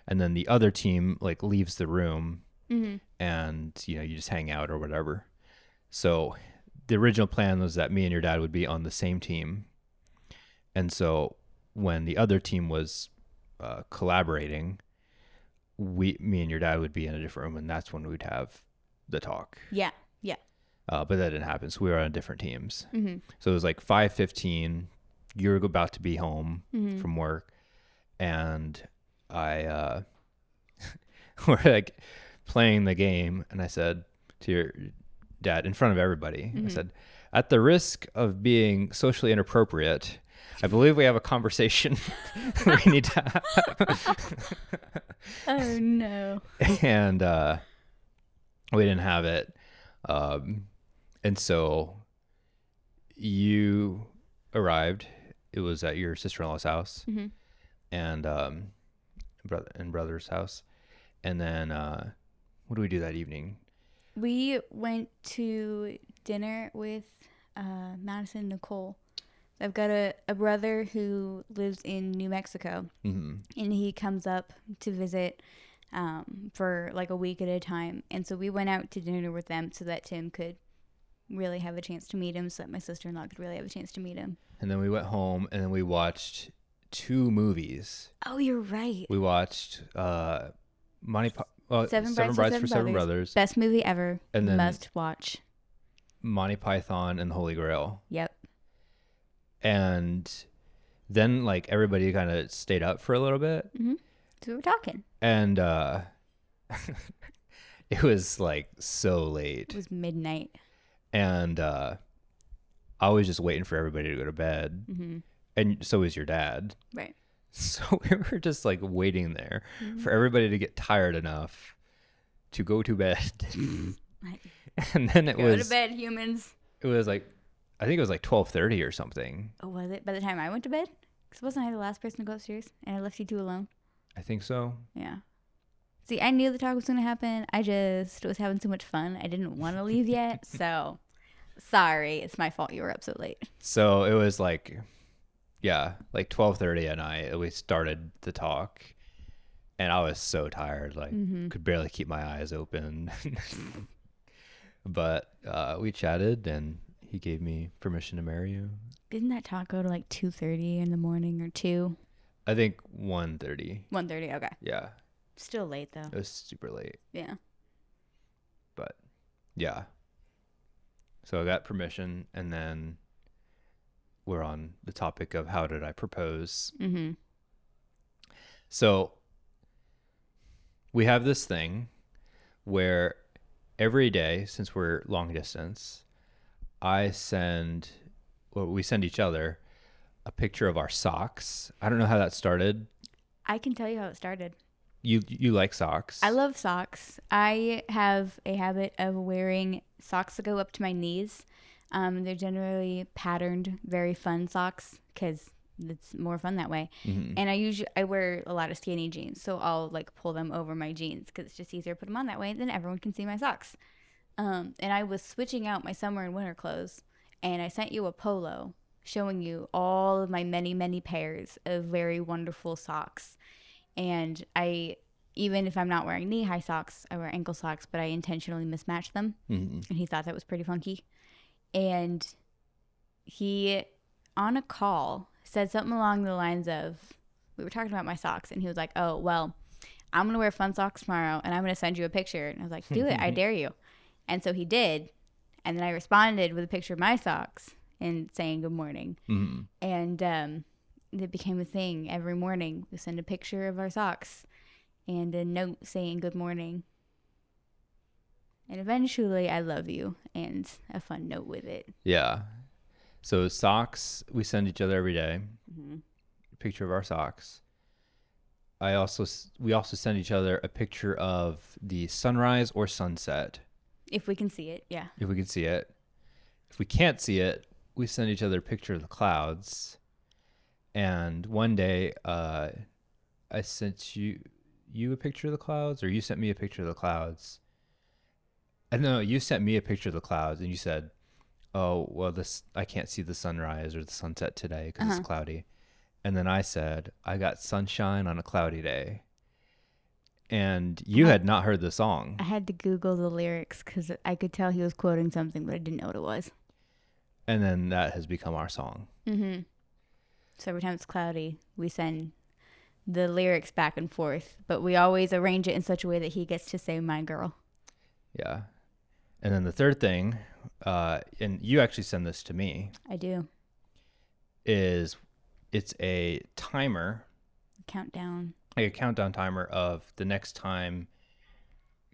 and then the other team like leaves the room, Mm-hmm. and you know you just hang out or whatever. So the original plan was that me and your dad would be on the same team, and so when the other team was uh, collaborating, we, me and your dad would be in a different room, and that's when we'd have the talk. Yeah. Yeah. Uh, but that didn't happen, so we were on different teams. Mm-hmm. So it was like five fifteen. You're about to be home Mhm. from work, and I uh, [laughs] we're like playing the game, and I said to your dad in front of everybody, I said, "At the risk of being socially inappropriate, I believe we have a conversation [laughs] we [laughs] need to have. Oh no. and uh, we didn't have it. Um, and so you arrived. It was at your sister in law's house Mhm. And um, brother and brother's house. And then uh, what do we do that evening? We went to dinner with uh, Madison and Nicole. I've got a, a brother who lives in New Mexico, hmm and he comes up to visit um, for like a week at a time. And so we went out to dinner with them so that Tim could really have a chance to meet him, so that my sister in law could really have a chance to meet him. And then we went home and then we watched two movies. Oh, you're right. We watched uh, Monty well, Seven Seven, Brides Brides for Seven Brothers, Best movie ever. And then- Must watch. Monty Python, and the Holy Grail. Yep. And then like everybody kind of stayed up for a little bit So we were talking. and uh [laughs] it was like so late. It was midnight. and uh I was just waiting for everybody to go to bed hmm and so is your dad. Right. [laughs] So we were just like waiting there for mm-hmm. everybody to get tired enough to go to bed. Mm-hmm. Right. [laughs] and then it Go was Go to bed, humans. it was like I think it was like 12:30 or something. Oh, was it? By the time I went to bed? Because wasn't I the last person to go upstairs? And I left you two alone? I think so. Yeah. See, I knew the talk was going to happen. I just was having so much fun. I didn't want to leave yet. [laughs] So, sorry. It's my fault you were up so late. So it was like, yeah, like twelve thirty at night. We started the talk, and I was so tired, like Mm-hmm. could barely keep my eyes open. [laughs] but uh, we chatted, and he gave me permission to marry you. Didn't that talk go to like 2.30 in the morning or 2? I think one thirty. 1.30. Okay. Yeah, Still late, though. it was super late, Yeah. but yeah. So I got permission, and then we're on the topic of how did I propose. Mm-hmm. So we have this thing where every day, since we're long distance, I send, well, we send each other a picture of our socks. I don't know how that started. I can tell you how it started. You you like socks? I love socks. I have a habit of wearing socks that go up to my knees. Um, they're generally patterned, very fun socks because it's more fun that way. Mhm. And I usually I wear a lot of skinny jeans, so I'll like pull them over my jeans because it's just easier to put them on that way. Then everyone can see my socks. Um, and I was switching out my summer and winter clothes, and I sent you a polo showing you all of my many many pairs of very wonderful socks. And I even if I'm not wearing knee high socks, I wear ankle socks, but I intentionally mismatch them Mhm. and he thought that was pretty funky. And he, on a call, said something along the lines of, "We were talking about my socks," and he was like, "Oh, well, I'm gonna wear fun socks tomorrow, and I'm gonna send you a picture." And I was like, "Do it, I [laughs] dare you." And so he did, and then I responded with a picture of my socks and saying good morning, Mhm. and um, it became a thing. Every morning, we send a picture of our socks and a note saying good morning. And eventually, I love you and a fun note with it. Yeah. So socks we send each other every day. Mhm. A picture of our socks. I also we also send each other a picture of the sunrise or sunset. If we can see it, yeah. if we can see it. If we can't see it, we send each other a picture of the clouds. And one day, uh, I sent you you a picture of the clouds, or you sent me a picture of the clouds. I know you sent me a picture of the clouds, and you said, "Oh, well, this I can't see the sunrise or the sunset today because Uh-huh. it's cloudy." And then I said, "I got sunshine on a cloudy day." And you Uh-huh. had not heard the song. I had to Google the lyrics because I could tell he was quoting something, but I didn't know what it was. And then that has become our song. Mm-hmm. So every time it's cloudy, we send the lyrics back and forth, but we always arrange it in such a way that he gets to say "my girl." Yeah. And then the third thing, uh, and you actually send this to me, I do is it's a timer, countdown. like a countdown timer of the next time,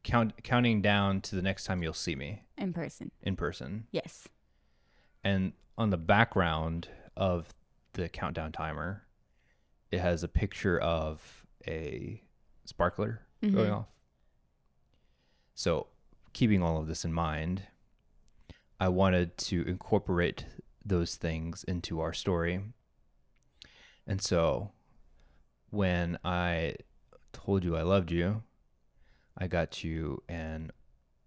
count counting down to the next time you'll see me in person. in person. Yes. And on the background of the countdown timer, it has a picture of a sparkler going off. So, keeping all of this in mind, I wanted to incorporate those things into our story. And so, when I told you I loved you, I got you an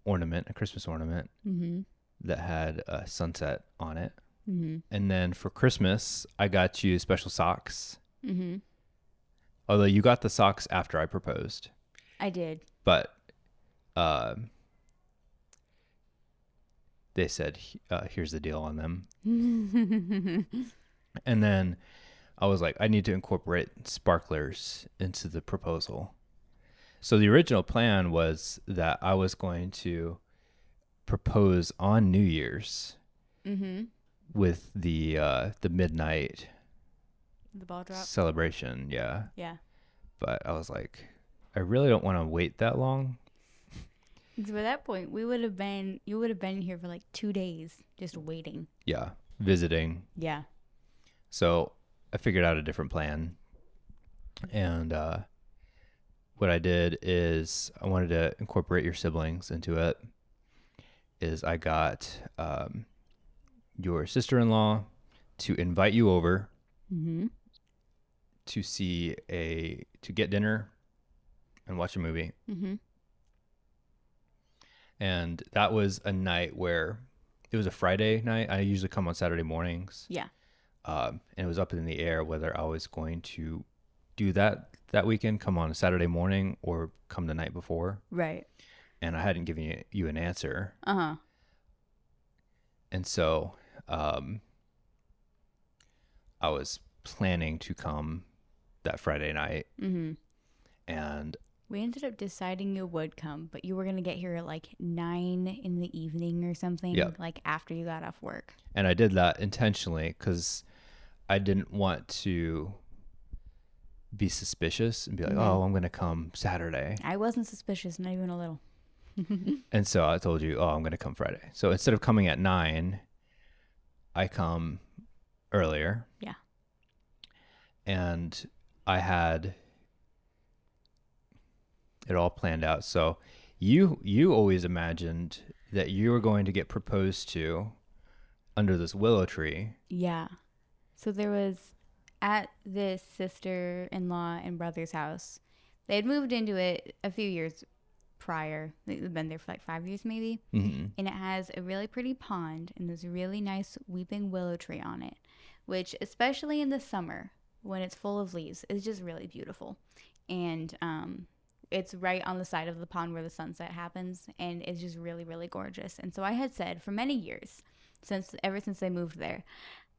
ornament, a Christmas ornament Mm-hmm. that had a sunset on it. Mm-hmm. And then for Christmas, I got you special socks. Mm-hmm. Although you got the socks after I proposed, I did. but um they said, uh, "Here's the deal on them." [laughs] And then I was like, I need to incorporate sparklers into the proposal. So the original plan was that I was going to propose on New Year's mm-hmm. with the uh, the midnight The ball drop. celebration. Yeah, Yeah. but I was like, I really don't want to wait that long. So by that point, we would have been, you would have been here for like two days just waiting. Yeah, visiting. Yeah. So I figured out a different plan. And uh, what I did is I wanted to incorporate your siblings into it. Is I got um, your sister in law to invite you over Mm-hmm. to see a to get dinner and watch a movie. Mm-hmm. And that was a night where it was a Friday night. I usually come on Saturday mornings. Yeah. um, and it was up in the air whether I was going to do that that weekend, come on a Saturday morning or come the night before. Right. And I hadn't given you, you an answer, Uh huh. and so um, I was planning to come that Friday night, Mm-hmm. and We ended up deciding you would come, but you were gonna get here at like nine in the evening or something. Yep. Like after you got off work. and I did that intentionally because I didn't want to be suspicious and be like. "Oh, I'm going to come Saturday." I wasn't suspicious, not even a little. [laughs] And so I told you, oh, I'm going to come Friday. So instead of coming at nine, I come earlier. Yeah. And I had it all planned out. So you you always imagined that you were going to get proposed to under this willow tree. Yeah. So there was at this sister in law and brother's house. They had moved into it a few years prior. They've been there for like five years maybe. Mm-hmm. And it has a really pretty pond and there's a really nice weeping willow tree on it, which, especially in the summer when it's full of leaves, is just really beautiful. And um, it's right on the side of the pond where the sunset happens, and it's just really, really gorgeous. And so I had said for many years, since ever since they moved there,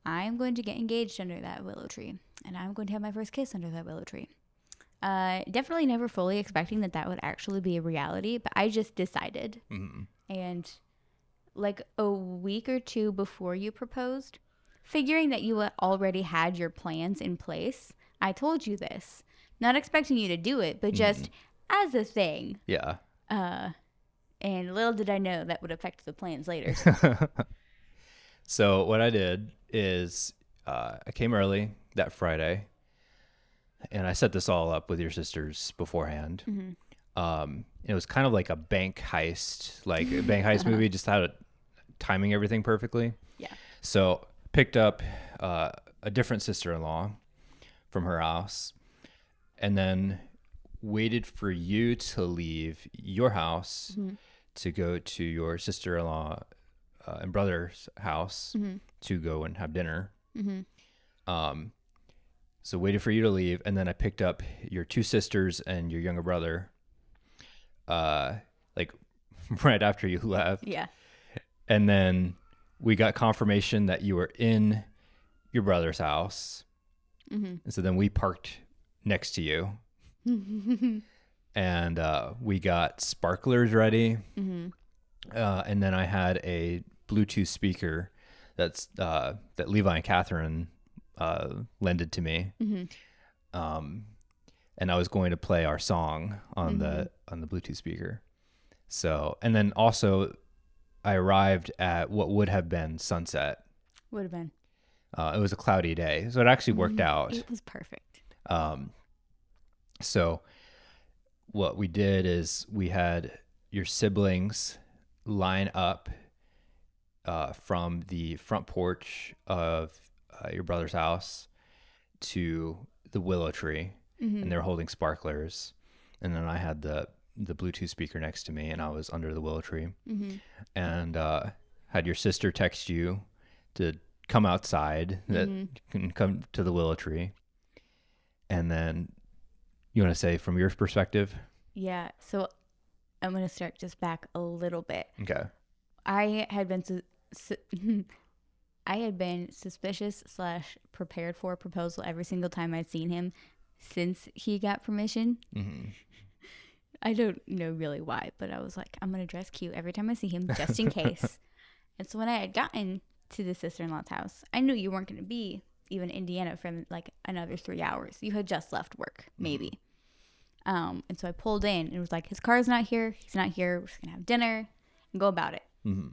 I'm going to get engaged under that willow tree, and I'm going to have my first kiss under that willow tree. Uh, definitely never fully expecting that that would actually be a reality, but I just decided Mm-hmm. and like a week or two before you proposed, figuring that you already had your plans in place, I told you this, not expecting you to do it, but just as a thing. Yeah. Uh, and little did I know that would affect the plans later. [laughs] [laughs] So what I did is uh, I came early that Friday, and I set this all up with your sisters beforehand. Um, it was kind of like a bank heist, like a bank heist [laughs] movie, just how to timing everything perfectly. Yeah. So picked up uh, a different sister-in-law from her house, and then waited for you to leave your house to go to your sister-in-law uh, and brother's house to go and have dinner. Um, so waited for you to leave, and then I picked up your two sisters and your younger brother. Uh, like [laughs] right after you left, yeah. and then we got confirmation that you were in your brother's house, and so then we parked next to you, [laughs] and uh, we got sparklers ready, uh, and then I had a Bluetooth speaker that's uh, that Levi and Catherine uh, lended to me, um, and I was going to play our song on the on the Bluetooth speaker. So, and then also, I arrived at what would have been sunset. Would have been. Uh, it was a cloudy day, so it actually worked out. It was perfect. Um, so what we did is we had your siblings line up uh, from the front porch of uh, your brother's house to the willow tree, and they're holding sparklers. And then I had the the Bluetooth speaker next to me, and I was under the willow tree, and uh, had your sister text you to come outside, that you can come to the willow tree, and then you want to say from your perspective, Yeah. So I'm going to start just back a little bit. okay, I had been su- su- [laughs] I had been suspicious slash prepared for a proposal every single time I'd seen him since he got permission. hmm [laughs] I don't know really why, but I was like, I'm gonna dress cute every time I see him, just in [laughs] case. and so when I had gotten to the sister-in-law's house, I knew you weren't gonna be even in Indiana for like another three hours. You had just left work, maybe. Um, and so I pulled in and it was like, his car's not here. He's not here. We're just gonna have dinner and go about it. hmm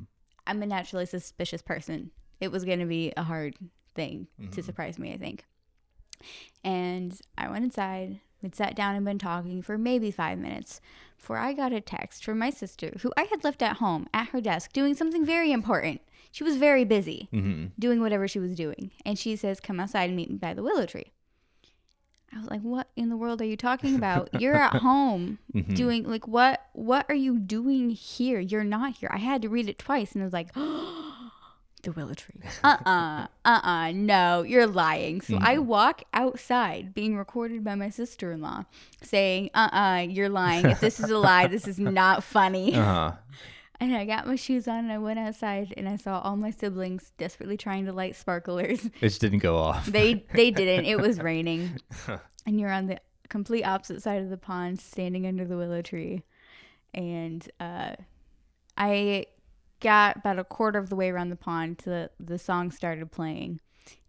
I'm a naturally suspicious person. It was going to be a hard thing to surprise me, I think. And I went inside. We'd sat down and been talking for maybe five minutes before I got a text from my sister, who I had left at home at her desk doing something very important. She was very busy hmm doing whatever she was doing. And she says, Come outside and meet me by the willow tree. I was like, What in the world are you talking about? [laughs] You're at home doing like what what are you doing here? You're not here. I had to read it twice and I was like, [gasps] The willow tree. [laughs] Uh-uh. Uh-uh. No, you're lying. So I walk outside being recorded by my sister-in-law saying, uh-uh, you're lying. If this is a lie, this is not funny. Uh huh. [laughs] And I got my shoes on and I went outside and I saw all my siblings desperately trying to light sparklers. [laughs] It just didn't go off. They they didn't. It was [laughs] raining. [laughs] And you're on the complete opposite side of the pond standing under the willow tree. And uh I got about a quarter of the way around the pond to the, the song started playing.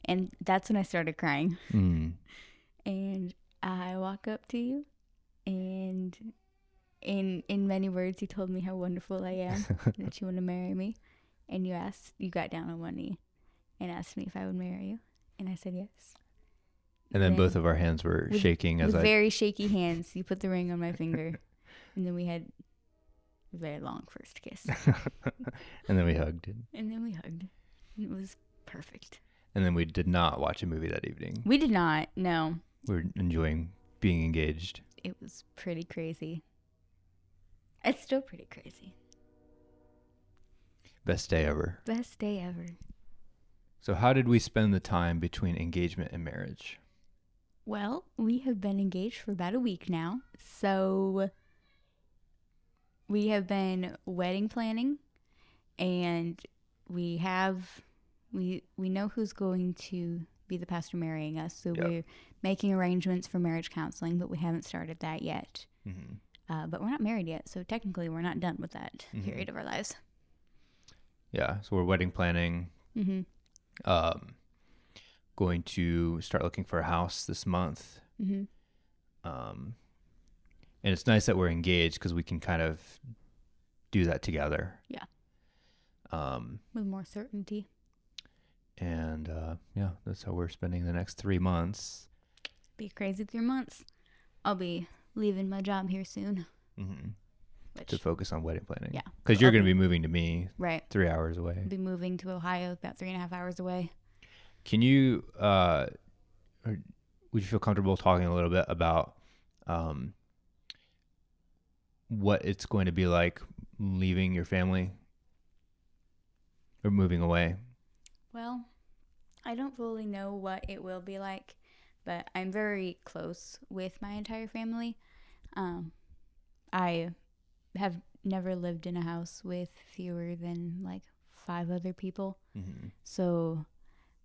And that's when I started crying. Mm. And I walk up to you and in in many words you told me how wonderful I am and [laughs] that you want to marry me. And you asked you got down on one knee and asked me if I would marry you. And I said yes. And then Then both of our hands were with- shaking as I. very shaky hands, you put the ring on my finger. [laughs] and then we had a very long first kiss. [laughs] and then we hugged. and then we hugged. And it was perfect. And then we did not watch a movie that evening. We did not, no. We were enjoying being engaged. It was pretty crazy. It's still pretty crazy. Best day ever. Best day ever. So, how did we spend the time between engagement and marriage? Well, we have been engaged for about a week now. So we have been wedding planning and we have we we know who's going to be the pastor marrying us. So Yep. we're making arrangements for marriage counseling, but we haven't started that yet. hmm Uh, but we're not married yet, so technically we're not done with that Mhm. period of our lives. Yeah. So, we're wedding planning. Mm-hmm. Um, going to start looking for a house this month. Mm-hmm. Um, and it's nice that we're engaged because we can kind of do that together. Yeah. Um, With more certainty. and uh, yeah, that's how we're spending the next three months. Be crazy three months. I'll be leaving my job here soon. hmm Which, To focus on wedding planning. Yeah. Because you're going to be moving to me right. three hours away. I'll be moving to Ohio about three and a half hours away. Can you, uh, or would you feel comfortable talking a little bit about um, what it's going to be like leaving your family or moving away? Well, I don't fully know what it will be like, but I'm very close with my entire family. Um, I have never lived in a house with fewer than like five other people. Mm-hmm. So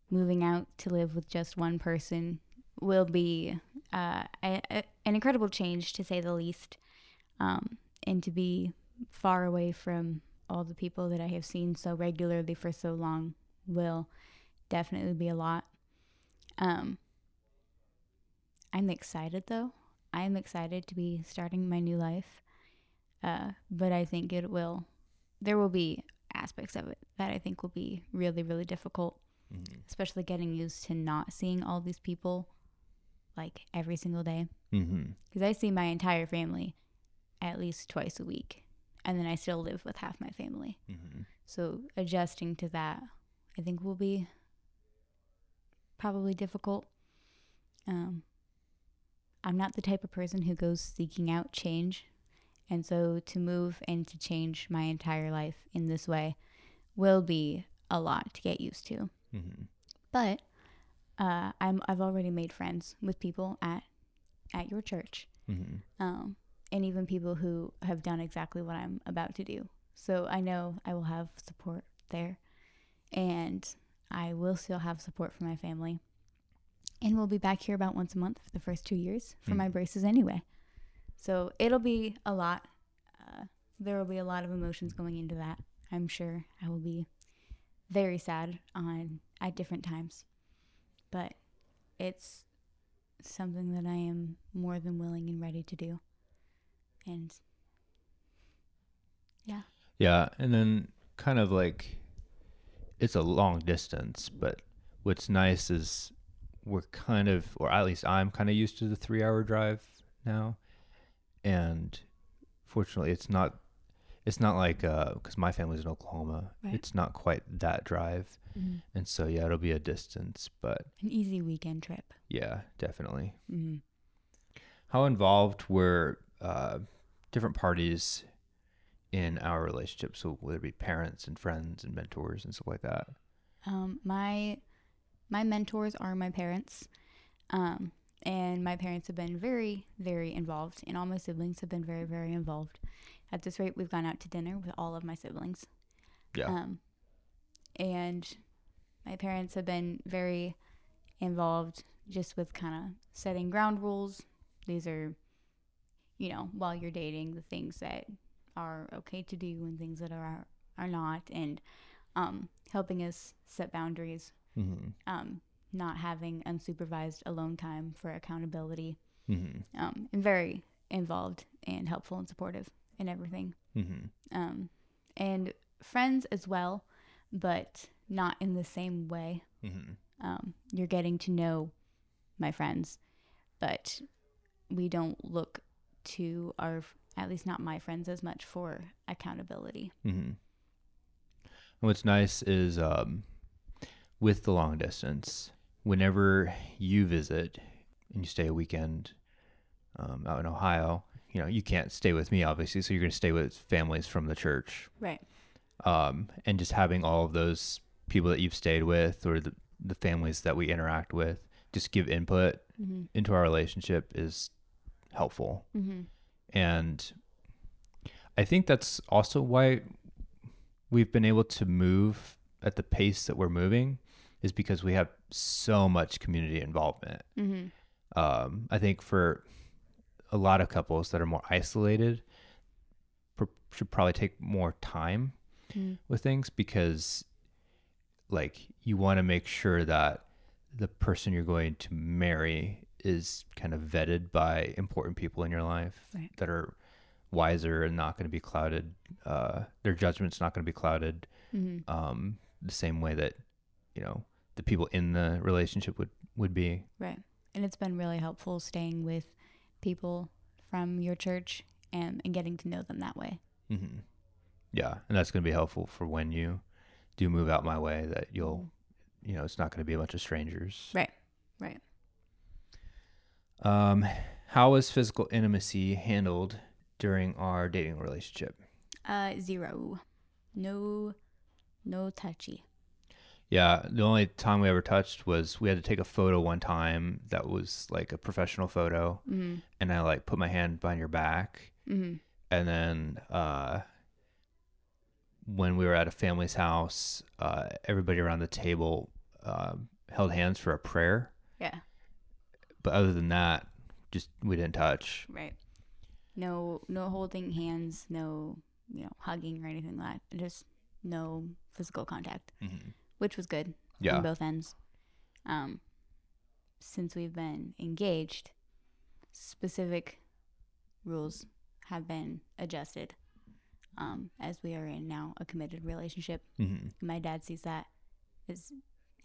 moving out to live with just one person will be uh, a, a, an incredible change, to say the least. Um, and to be far away from all the people that I have seen so regularly for so long will definitely be a lot. Um, I'm excited though. I'm excited to be starting my new life. Uh, but I think it will, there will be aspects of it that I think will be really, really difficult. especially getting used to not seeing all these people like every single day. Mm-hmm. Because I see my entire family at least twice a week, and then I still live with half my family. Mm-hmm. So adjusting to that, I think will be probably difficult. Um, I'm not the type of person who goes seeking out change. And so to move and to change my entire life in this way will be a lot to get used to. Mm-hmm. But uh, I'm, I've already made friends with people at, at your church Mm-hmm. um, and even people who have done exactly what I'm about to do. So I know I will have support there, and I will still have support from my family. And we'll be back here about once a month for the first two years for my Mhm. braces anyway. So it'll be a lot. Uh, there will be a lot of emotions going into that. I'm sure I will be very sad on at different times, but it's something that I am more than willing and ready to do. And yeah, Yeah, and then kind of like it's a long distance, but what's nice is we're kind of, or at least I'm kind of used to the three hour drive now, and fortunately, it's not. It's not like because my family's in Oklahoma. Right. It's not quite that drive, and so yeah, it'll be a distance, but an easy weekend trip. yeah, definitely. Mm-hmm. How involved were uh, different parties in our relationship? So whether it be parents and friends and mentors and stuff like that. Um, my my mentors are my parents, um, and my parents have been very, very involved, and all my siblings have been very, very involved. At this rate, we've gone out to dinner with all of my siblings. Yeah. Um, and my parents have been very involved just with kind of setting ground rules. These are, you know, while you're dating, the things that are okay to do and things that are are not, and um, helping us set boundaries. Mm-hmm. Um, not having unsupervised alone time for accountability. Mm-hmm. Um, and very involved and helpful and supportive in everything Mm-hmm. um, and friends as well, but not in the same way. Mm-hmm. Um, you're getting to know my friends, but we don't look to our, at least not my friends, as much for accountability. Mm-hmm. What's nice is um, with the long distance, whenever you visit and you stay a weekend um, out in Ohio, you know, you can't stay with me, obviously. So you're going to stay with families from the church. Right. um, and just having all of those people that you've stayed with or the, the families that we interact with just give input Mm-hmm. into our relationship is helpful Mm-hmm. and i think that's also why we've been able to move at the pace that we're moving is because we have so much community involvement Mm-hmm. um, I think for a lot of couples that are more isolated, pr- should probably take more time Mm-hmm. with things because, like, you want to make sure that the person you're going to marry is kind of vetted by important people in your life Right. that are wiser and not going to be clouded. Uh, their judgment's not going to be clouded Mm-hmm. um, the same way that, you know, the people in the relationship would, would be. Right. And it's been really helpful staying with people from your church and, and getting to know them that way. hmm Yeah, and that's going to be helpful for when you do move out my way. That you'll, you know, it's not going to be a bunch of strangers. Right. Right. Um, how was physical intimacy handled during our dating relationship? Uh, zero. No, no touchy. Yeah, the only time we ever touched was we had to take a photo one time that was like a professional photo, Mm-hmm. and I like put my hand behind your back, Mm-hmm. and then uh, when we were at a family's house, uh, everybody around the table uh, held hands for a prayer. Yeah. But other than that, just we didn't touch. Right. No, no holding hands. No, you know, hugging or anything like that. Just no physical contact, Mm-hmm. Which was good Yeah. on both ends. Um, since we've been engaged, specific rules have been adjusted. Um, as we are in now a committed relationship. Mm-hmm. My dad sees that as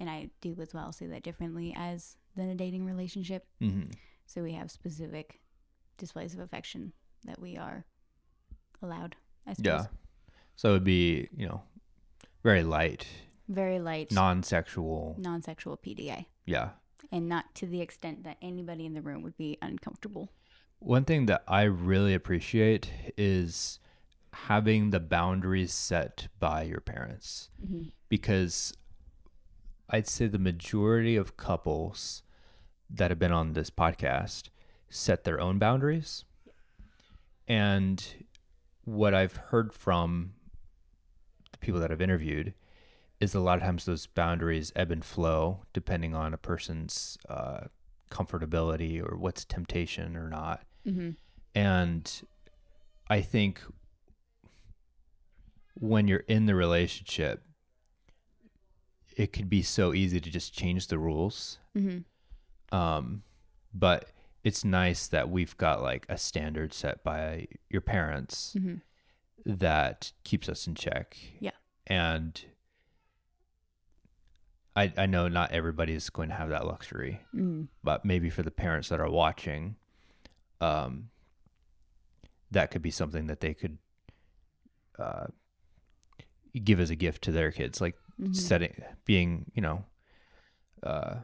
and I do as well see that differently as than a dating relationship. hmm So we have specific displays of affection that we are allowed. I suppose. Yeah. So it would be, you know, very light, Very light, non-sexual. non-sexual PDA, Yeah. and not to the extent that anybody in the room would be uncomfortable. One thing that I really appreciate is having the boundaries set by your parents mm-hmm. because I'd say the majority of couples that have been on this podcast set their own boundaries. And what I've heard from the people that I've interviewed is a lot of times those boundaries ebb and flow depending on a person's uh, comfortability or what's temptation or not. Mm-hmm. And I think when you're in the relationship, it could be so easy to just change the rules. Mm-hmm. Um, but it's nice that we've got like a standard set by your parents Mm-hmm. that keeps us in check. Yeah. And I I know not everybody is going to have that luxury Mm-hmm. but maybe for the parents that are watching, um, that could be something that they could uh, give as a gift to their kids, like Mm-hmm. setting, being, you know, uh,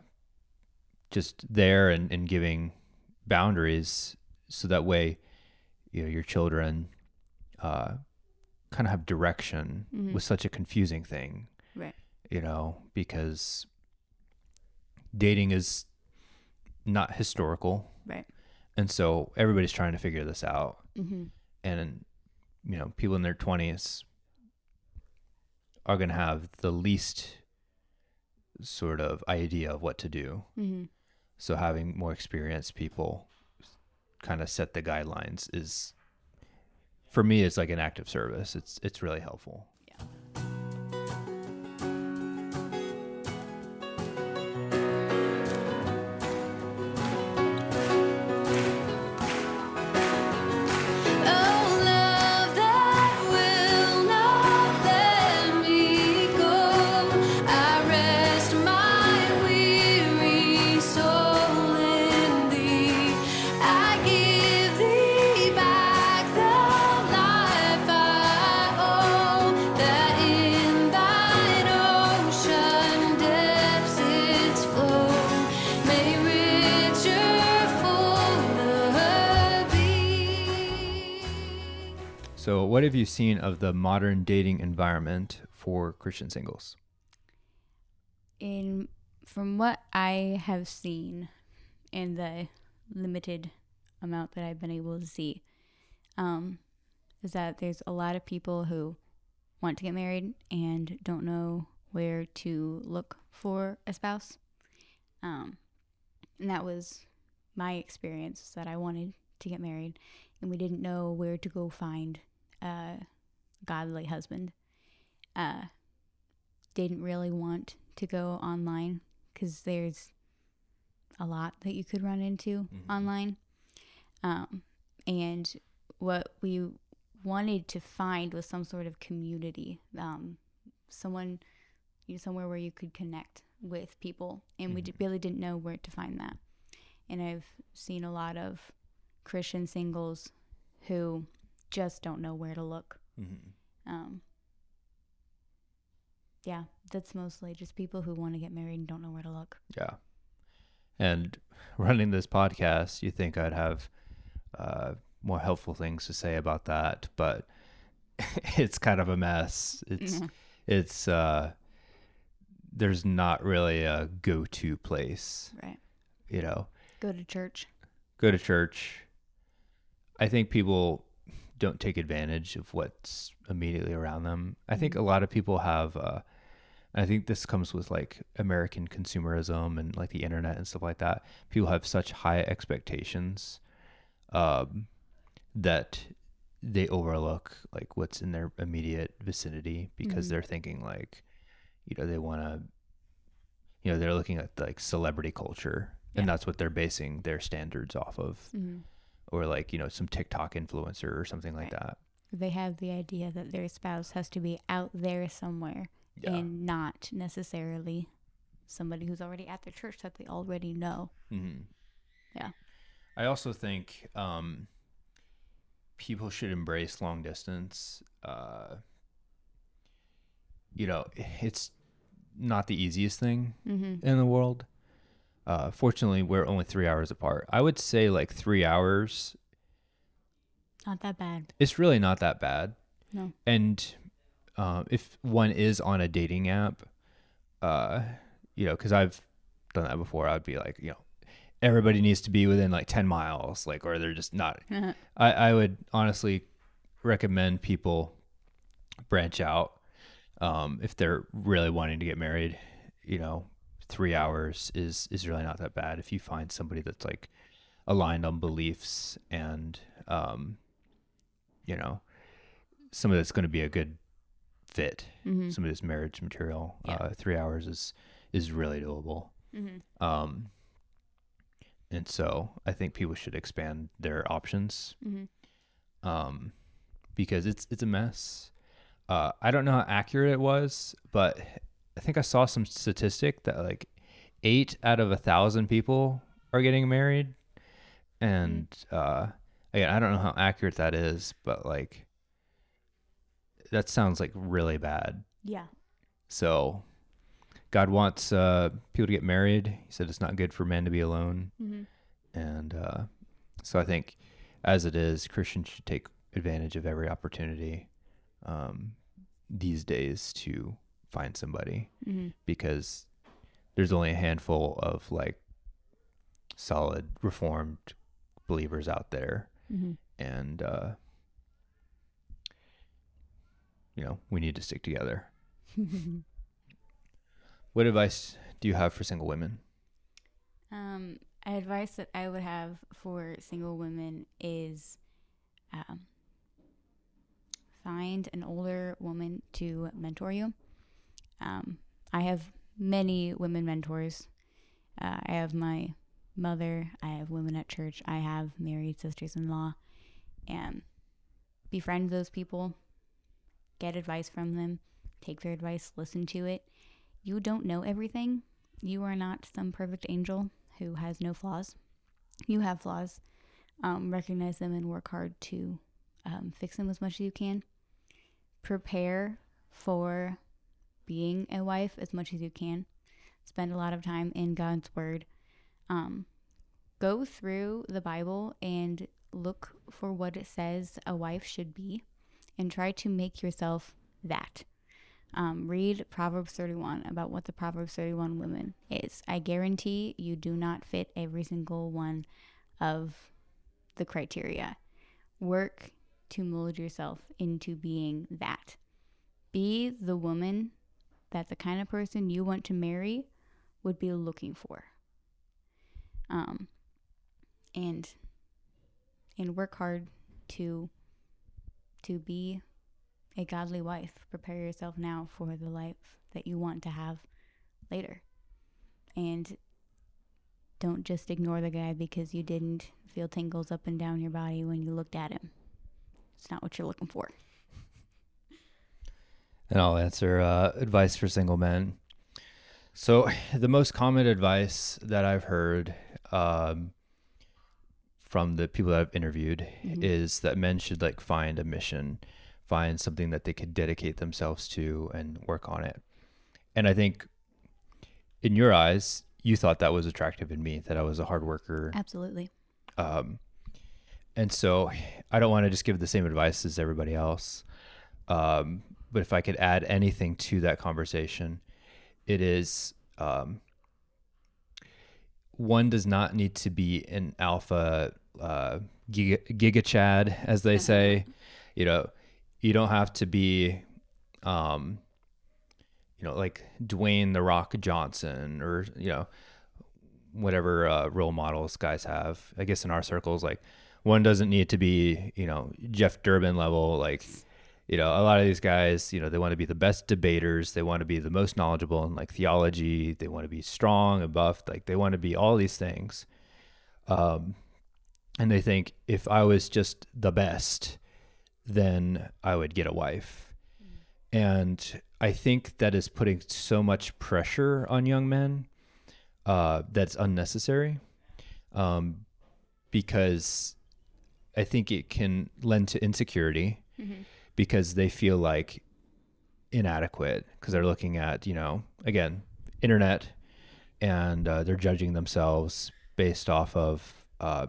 just there and, and giving boundaries, so that way, you know, your children uh, kind of have direction Mhm. with such a confusing thing Right. You know, because dating is not historical. Right. And so everybody's trying to figure this out. Mm-hmm. And, you know, people in their 20s are going to have the least sort of idea of what to do. Mm-hmm. So having more experienced people kind of set the guidelines is, for me, it's like an active service. It's, it's really helpful. Oh, So, what have you seen of the modern dating environment for Christian singles? in from what I have seen in the limited amount that I've been able to see, um, is that there's a lot of people who want to get married and don't know where to look for a spouse. Um, and that was my experience that I wanted to get married, and we didn't know where to go find a godly husband. Uh, didn't really want to go online because there's a lot that you could run into Mhm. online. Um, and what we wanted to find was some sort of community, um, someone, you know, somewhere where you could connect with people. And we d- really didn't know where to find that. And I've seen a lot of Christian singles who just don't know where to look. Um, yeah, that's mostly just people who want to get married and don't know where to look. Yeah. And running this podcast, you think I'd have uh, more helpful things to say about that, but [laughs] it's kind of a mess. It's Yeah. it's uh, there's not really a go-to place. Right. You know, Go to church. go to church. I think people don't take advantage of what's immediately around them. I think a lot of people have. Uh, I think this comes with like American consumerism and like the internet and stuff like that. People have such high expectations um, that they overlook like what's in their immediate vicinity because Mhm. they're thinking like, you know, they want to, you know, they're looking at like celebrity culture Yeah. and that's what they're basing their standards off of Mm-hmm. Or like you know some tiktok influencer or something like Right. that They have the idea that their spouse has to be out there somewhere yeah and not necessarily somebody who's already at the church that they already know. Mm-hmm. Yeah. I also think um, people should embrace long distance. Uh, you know, it's not the easiest thing Mm-hmm. in the world. Uh, fortunately, we're only three hours apart. I would say like three hours. Not that bad. It's really not that bad. No. And um, if one is on a dating app, uh, you know, because I've done that before, I'd be like, you know, everybody needs to be within like 10 miles, like, or they're just not. [laughs] I, I would honestly recommend people branch out um, if they're really wanting to get married. You know, three hours is is really not that bad if you find somebody that's like aligned on beliefs and um, you know somebody that's going to be a good fit, Mm-hmm. somebody that's marriage material. Yeah. Uh, three hours is is really doable. Mm-hmm. Um, and so I think people should expand their options Mm-hmm. um, because it's it's a mess. Uh, I don't know how accurate it was, but I think I saw some statistic that like eight out of a thousand people are getting married, and uh, again, I don't know how accurate that is, but like that sounds like really bad. Yeah. So God wants uh, people to get married. He said it's not good for men to be alone. Mm-hmm. And uh, so I think, as it is, Christians should take advantage of every opportunity um, these days to find somebody Mm-hmm. because there's only a handful of like solid reformed believers out there. Mm-hmm. And, uh, you know, we need to stick together. [laughs] What advice do you have for single women? Um, advice that I would have for single women is um, find an older woman to mentor you. Um, I have many women mentors. Uh, I have my mother, I have women at church, I have married sisters in law, and befriend those people, get advice from them, take their advice, listen to it. You don't know everything. You are not some perfect angel who has no flaws. You have flaws. Um, recognize them and work hard to um, fix them as much as you can. Prepare for being a wife as much as you can. Spend a lot of time in God's Word. Um, go through the Bible and look for what it says a wife should be and try to make yourself that. Um, read Proverbs 31 about what the Proverbs 31 woman is. I guarantee you do not fit every single one of the criteria. Work to mold yourself into being that. Be the woman that the kind of person you want to marry would be looking for. Um, and and work hard to to be a godly wife. Prepare yourself now for the life that you want to have later. And don't just ignore the guy because you didn't feel tingles up and down your body when you looked at him. It's not what you're looking for. And I'll answer uh, advice for single men. So, [sighs] the most common advice that I've heard um, from the people that I've interviewed Mhm. is that men should like find a mission, find something that they could dedicate themselves to and work on it. And I think in your eyes, you thought that was attractive in me, that I was a hard worker. Absolutely. Um, and so [sighs] I don't want to just give the same advice as everybody else. Um, but if I could add anything to that conversation, it is um, one does not need to be an alpha uh, giga, giga chad, as they say. You know, you don't have to be, um, you know, like Dwayne the Rock Johnson or you know whatever uh, role models guys have. I guess in our circles, like one doesn't need to be, you know, Jeff Durbin level. Like, you know, a lot of these guys, you know, they want to be the best debaters. They want to be the most knowledgeable in like theology. They want to be strong and buffed. Like they want to be all these things. Um, and they think if I was just the best, then I would get a wife. And I think that is putting so much pressure on young men uh, that's unnecessary um, because I think it can lend to insecurity because they feel like inadequate because they're looking at, you know, again, internet and uh, they're judging themselves based off of, uh,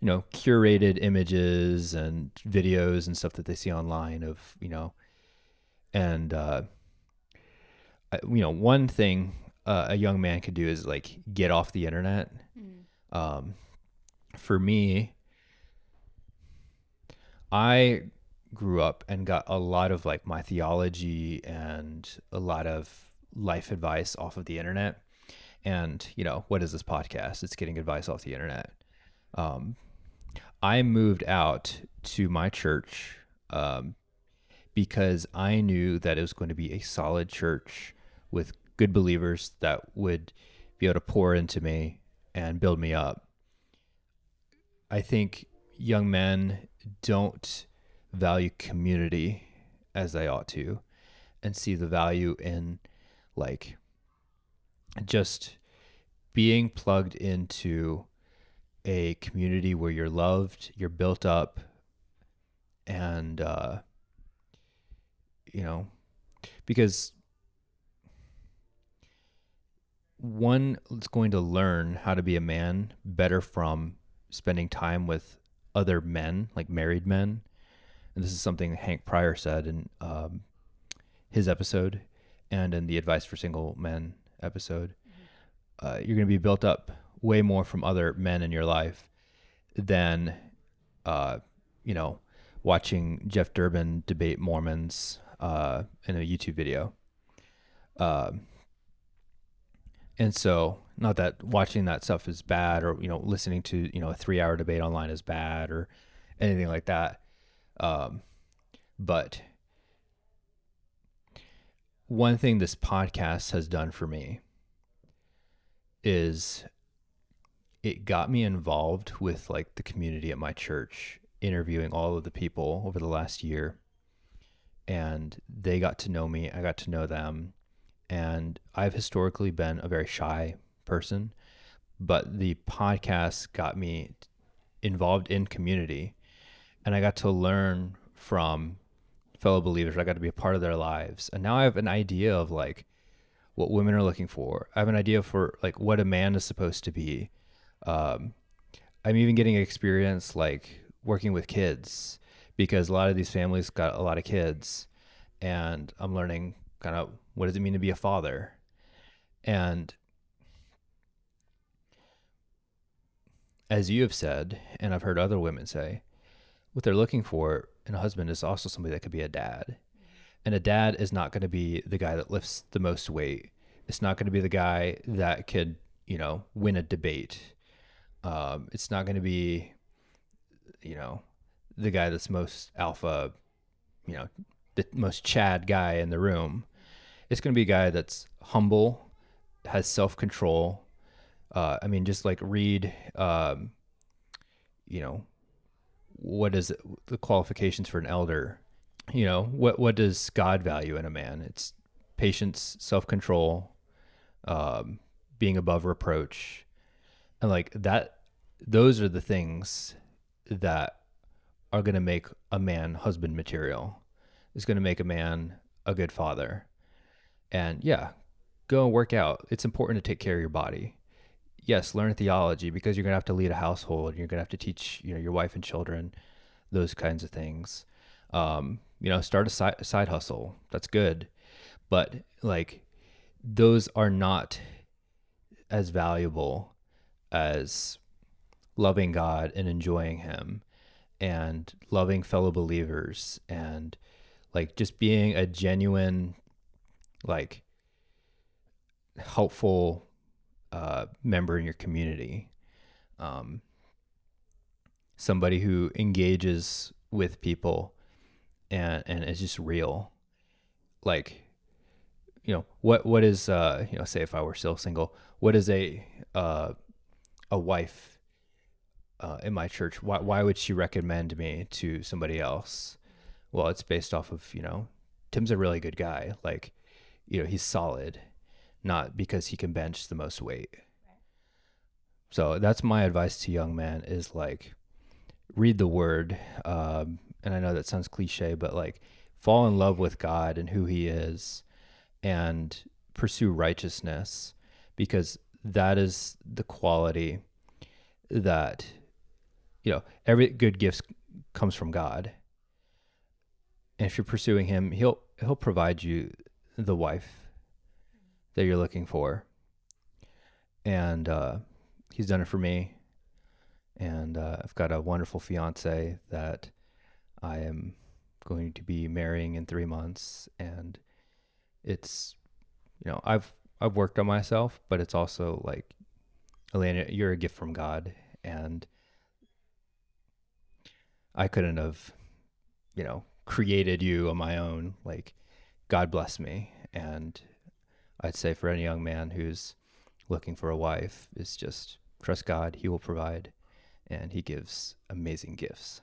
you know, curated images and videos and stuff that they see online of, you know, and uh, you know one thing uh, a young man could do is like get off the internet. Um, for me i grew up and got a lot of like my theology and a lot of life advice off of the internet. And you know what is this podcast? It's getting advice off the internet. Um, i moved out to my church um, because I knew that it was going to be a solid church with good believers that would be able to pour into me and build me up. I think young men don't value community as they ought to and see the value in like just being plugged into a community where you're loved, you're built up, and uh, you know, because one is going to learn how to be a man better from spending time with other men, like married men. And this is something Hank Pryor said in um, his episode and in the Advice for Single Men episode. Uh, you're going to be built up way more from other men in your life than, uh, you know, watching Jeff Durbin debate Mormons uh, in a YouTube video. Um, and so, not that watching that stuff is bad, or you know, listening to you know a three-hour debate online is bad, or anything like that. Um, but one thing this podcast has done for me is it got me involved with like the community at my church, interviewing all of the people over the last year. And they got to know me, I got to know them. And I've historically been a very shy person, but the podcast got me involved in community and I got to learn from fellow believers. I got to be a part of their lives. And now I have an idea of like what women are looking for. I have an idea for like what a man is supposed to be. Um, I'm even getting experience like working with kids because a lot of these families got a lot of kids and I'm learning kind of what does it mean to be a father. And as you have said, and I've heard other women say, what they're looking for in a husband is also somebody that could be a dad. And a dad is not going to be the guy that lifts the most weight. It's not going to be the guy that could, you know, win a debate. Um, it's not going to be, you know, the guy that's most alpha, you know, the most Chad guy in the room. It's going to be a guy that's humble, has self control. Uh, I mean, just like read, um, you know, what is it, the qualifications for an elder? You know, what what does God value in a man? It's patience, self control, um, being above reproach, and like that. Those are the things that are going to make a man husband material. Is going to make a man a good father. And yeah, go and work out. It's important to take care of your body. Yes, learn theology because you're going to have to lead a household. You're going to have to teach, you know, your wife and children those kinds of things. Um, you know, start a side, side hustle. That's good. But like those are not as valuable as loving God and enjoying him and loving fellow believers and like just being a genuine like helpful uh, member in your community. Um, somebody who engages with people and and is just real. Like you know what what is uh you know say if i were still single what is a uh a wife uh, in my church why, why would she recommend me to somebody else? Well it's based off of you know Tim's a really good guy. Like, you know, he's solid, not because he can bench the most weight. So that's my advice to young men is like read the word. Um, and I know that sounds cliche, but like fall in love with God and who he is and pursue righteousness because that is the quality that you know every good gift comes from God. And if you're pursuing him, he'll he'll provide you the wife that you're looking for. And uh, he's done it for me. And uh, I've got a wonderful fiance that I am going to be marrying in three months. And it's, you know, I've I've worked on myself, but it's also like, Alayna, you're a gift from God, and I couldn't have, you know, created you on my own. Like, God bless me. And I'd say for any young man who's looking for a wife is just trust God, He will provide, and He gives amazing gifts.